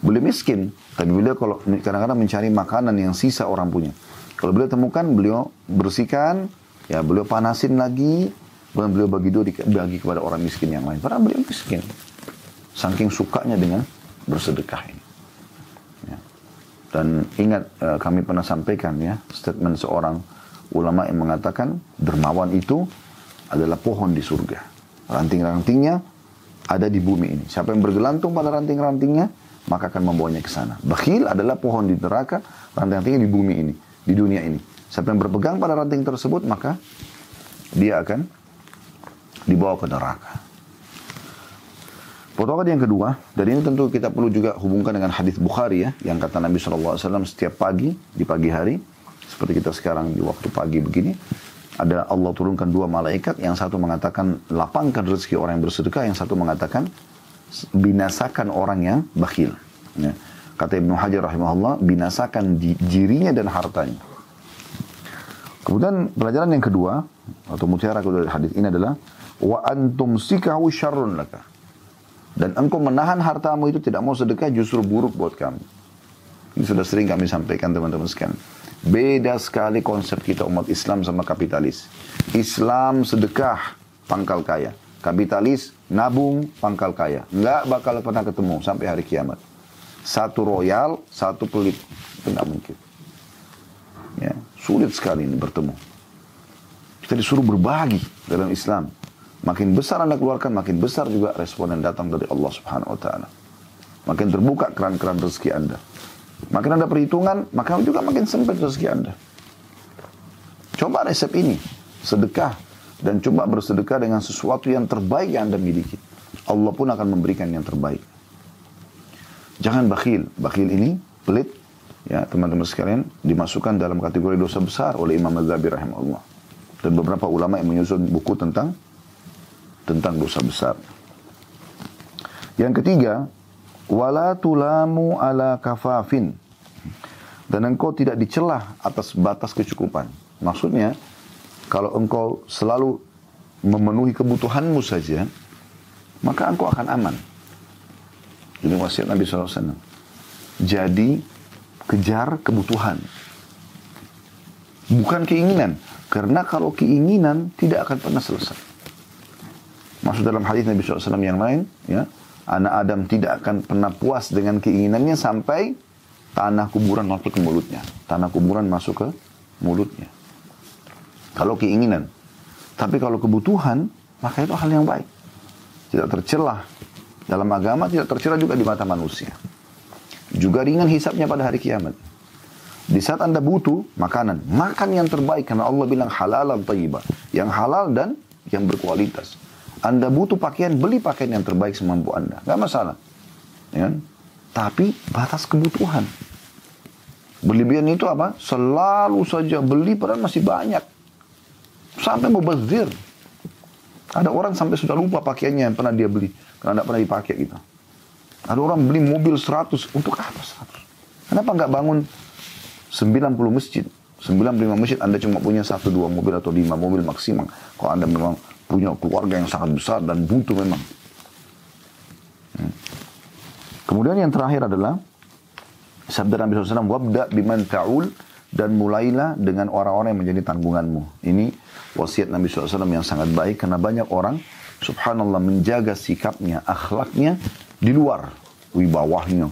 Beliau miskin, tapi beliau kalau kadang-kadang mencari makanan yang sisa orang punya. Kalau beliau temukan, beliau bersihkan, ya beliau panasin lagi, dan beliau bagi dua dibagi kepada orang miskin yang lain. Padahal beliau miskin. Saking sukanya dengan bersedekah ini. Ya. Dan ingat uh, kami pernah sampaikan ya statement seorang ulama yang mengatakan dermawan itu adalah pohon di surga. Ranting-rantingnya ada di bumi ini. Siapa yang bergelantung pada ranting-rantingnya maka akan membawanya ke sana. Bakhil adalah pohon di neraka, ranting-rantingnya di bumi ini, di dunia ini. Siapa yang berpegang pada ranting tersebut maka dia akan dibawa ke neraka. Potongan yang kedua, dan ini tentu kita perlu juga hubungkan dengan hadis Bukhari ya, yang kata Nabi SAW setiap pagi, di pagi hari, seperti kita sekarang di waktu pagi begini, ada Allah turunkan dua malaikat, yang satu mengatakan lapangkan rezeki orang yang bersedekah, yang satu mengatakan binasakan orang yang bakhil. Ya. Kata Ibnu Hajar rahimahullah, binasakan dirinya dan hartanya. Kemudian pelajaran yang kedua, atau mutiara kedua dari hadis ini adalah, wa antum sikahu syarrun laka. Dan engkau menahan hartamu itu tidak mau sedekah justru buruk buat kamu. Ini sudah sering kami sampaikan teman-teman sekalian. Beda sekali konsep kita umat Islam sama kapitalis. Islam sedekah pangkal kaya. Kapitalis nabung pangkal kaya. Nggak bakal pernah ketemu sampai hari kiamat. Satu royal, satu pelit. Itu mungkin. Sulit sekali ini bertemu. Kita disuruh berbagi dalam Islam. Makin besar Anda keluarkan, makin besar juga respon yang datang dari Allah Subhanahu wa taala. Makin terbuka keran-keran rezeki Anda. Makin ada perhitungan, maka juga makin sempit rezeki Anda. Coba resep ini, sedekah dan coba bersedekah dengan sesuatu yang terbaik yang Anda miliki. Allah pun akan memberikan yang terbaik. Jangan bakhil. Bakhil ini pelit, ya teman-teman sekalian, dimasukkan dalam kategori dosa besar oleh Imam Az-Zabi rahimahullah. Dan beberapa ulama yang menyusun buku tentang tentang dosa besar. Yang ketiga, wala tulamu ala kafafin. Dan engkau tidak dicelah atas batas kecukupan. Maksudnya, kalau engkau selalu memenuhi kebutuhanmu saja, maka engkau akan aman. Ini wasiat Nabi SAW. Jadi, kejar kebutuhan. Bukan keinginan. Karena kalau keinginan tidak akan pernah selesai. Masuk dalam hadis Nabi SAW yang lain, ya, anak Adam tidak akan pernah puas dengan keinginannya sampai tanah kuburan masuk ke mulutnya. Tanah kuburan masuk ke mulutnya. Kalau keinginan. Tapi kalau kebutuhan, maka itu hal yang baik. Tidak tercelah. Dalam agama tidak tercelah juga di mata manusia. Juga ringan hisapnya pada hari kiamat. Di saat Anda butuh makanan, makan yang terbaik karena Allah bilang halalan tayyibah. Yang halal dan yang berkualitas. Anda butuh pakaian, beli pakaian yang terbaik semampu Anda. Gak masalah. Ya. Kan? Tapi batas kebutuhan. Berlebihan itu apa? Selalu saja beli padahal masih banyak. Sampai mubazir. Ada orang sampai sudah lupa pakaiannya yang pernah dia beli. Karena tidak pernah dipakai gitu. Ada orang beli mobil 100. Untuk apa 100? Kenapa nggak bangun 90 masjid? 95 masjid Anda cuma punya satu dua mobil atau lima mobil maksimal. Kalau Anda memang punya keluarga yang sangat besar dan butuh memang. Hmm. Kemudian yang terakhir adalah sabda Nabi SAW, wabda biman ta'ul dan mulailah dengan orang-orang yang menjadi tanggunganmu. Ini wasiat Nabi SAW yang sangat baik karena banyak orang subhanallah menjaga sikapnya, akhlaknya di luar wibawahnya.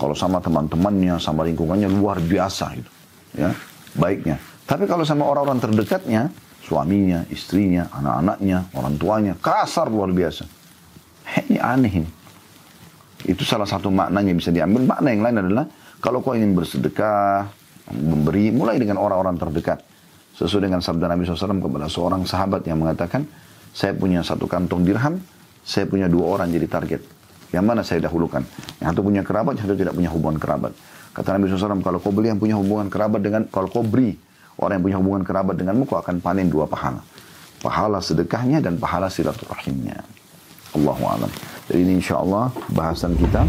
Kalau sama teman-temannya, sama lingkungannya luar biasa gitu. Ya, baiknya. Tapi kalau sama orang-orang terdekatnya, suaminya, istrinya, anak-anaknya, orang tuanya. Kasar luar biasa. Ini aneh ini. Itu salah satu maknanya bisa diambil. Makna yang lain adalah kalau kau ingin bersedekah, memberi, mulai dengan orang-orang terdekat. Sesuai dengan sabda Nabi SAW kepada seorang sahabat yang mengatakan, saya punya satu kantong dirham, saya punya dua orang jadi target. Yang mana saya dahulukan? Yang satu punya kerabat, yang satu tidak punya hubungan kerabat. Kata Nabi SAW, kalau kau beli yang punya hubungan kerabat dengan, kalau kau beri Orang yang punya hubungan kerabat denganmu, kau akan panen dua pahala. Pahala sedekahnya dan pahala silaturahimnya. Allahu alam. Jadi ini insya Allah bahasan kita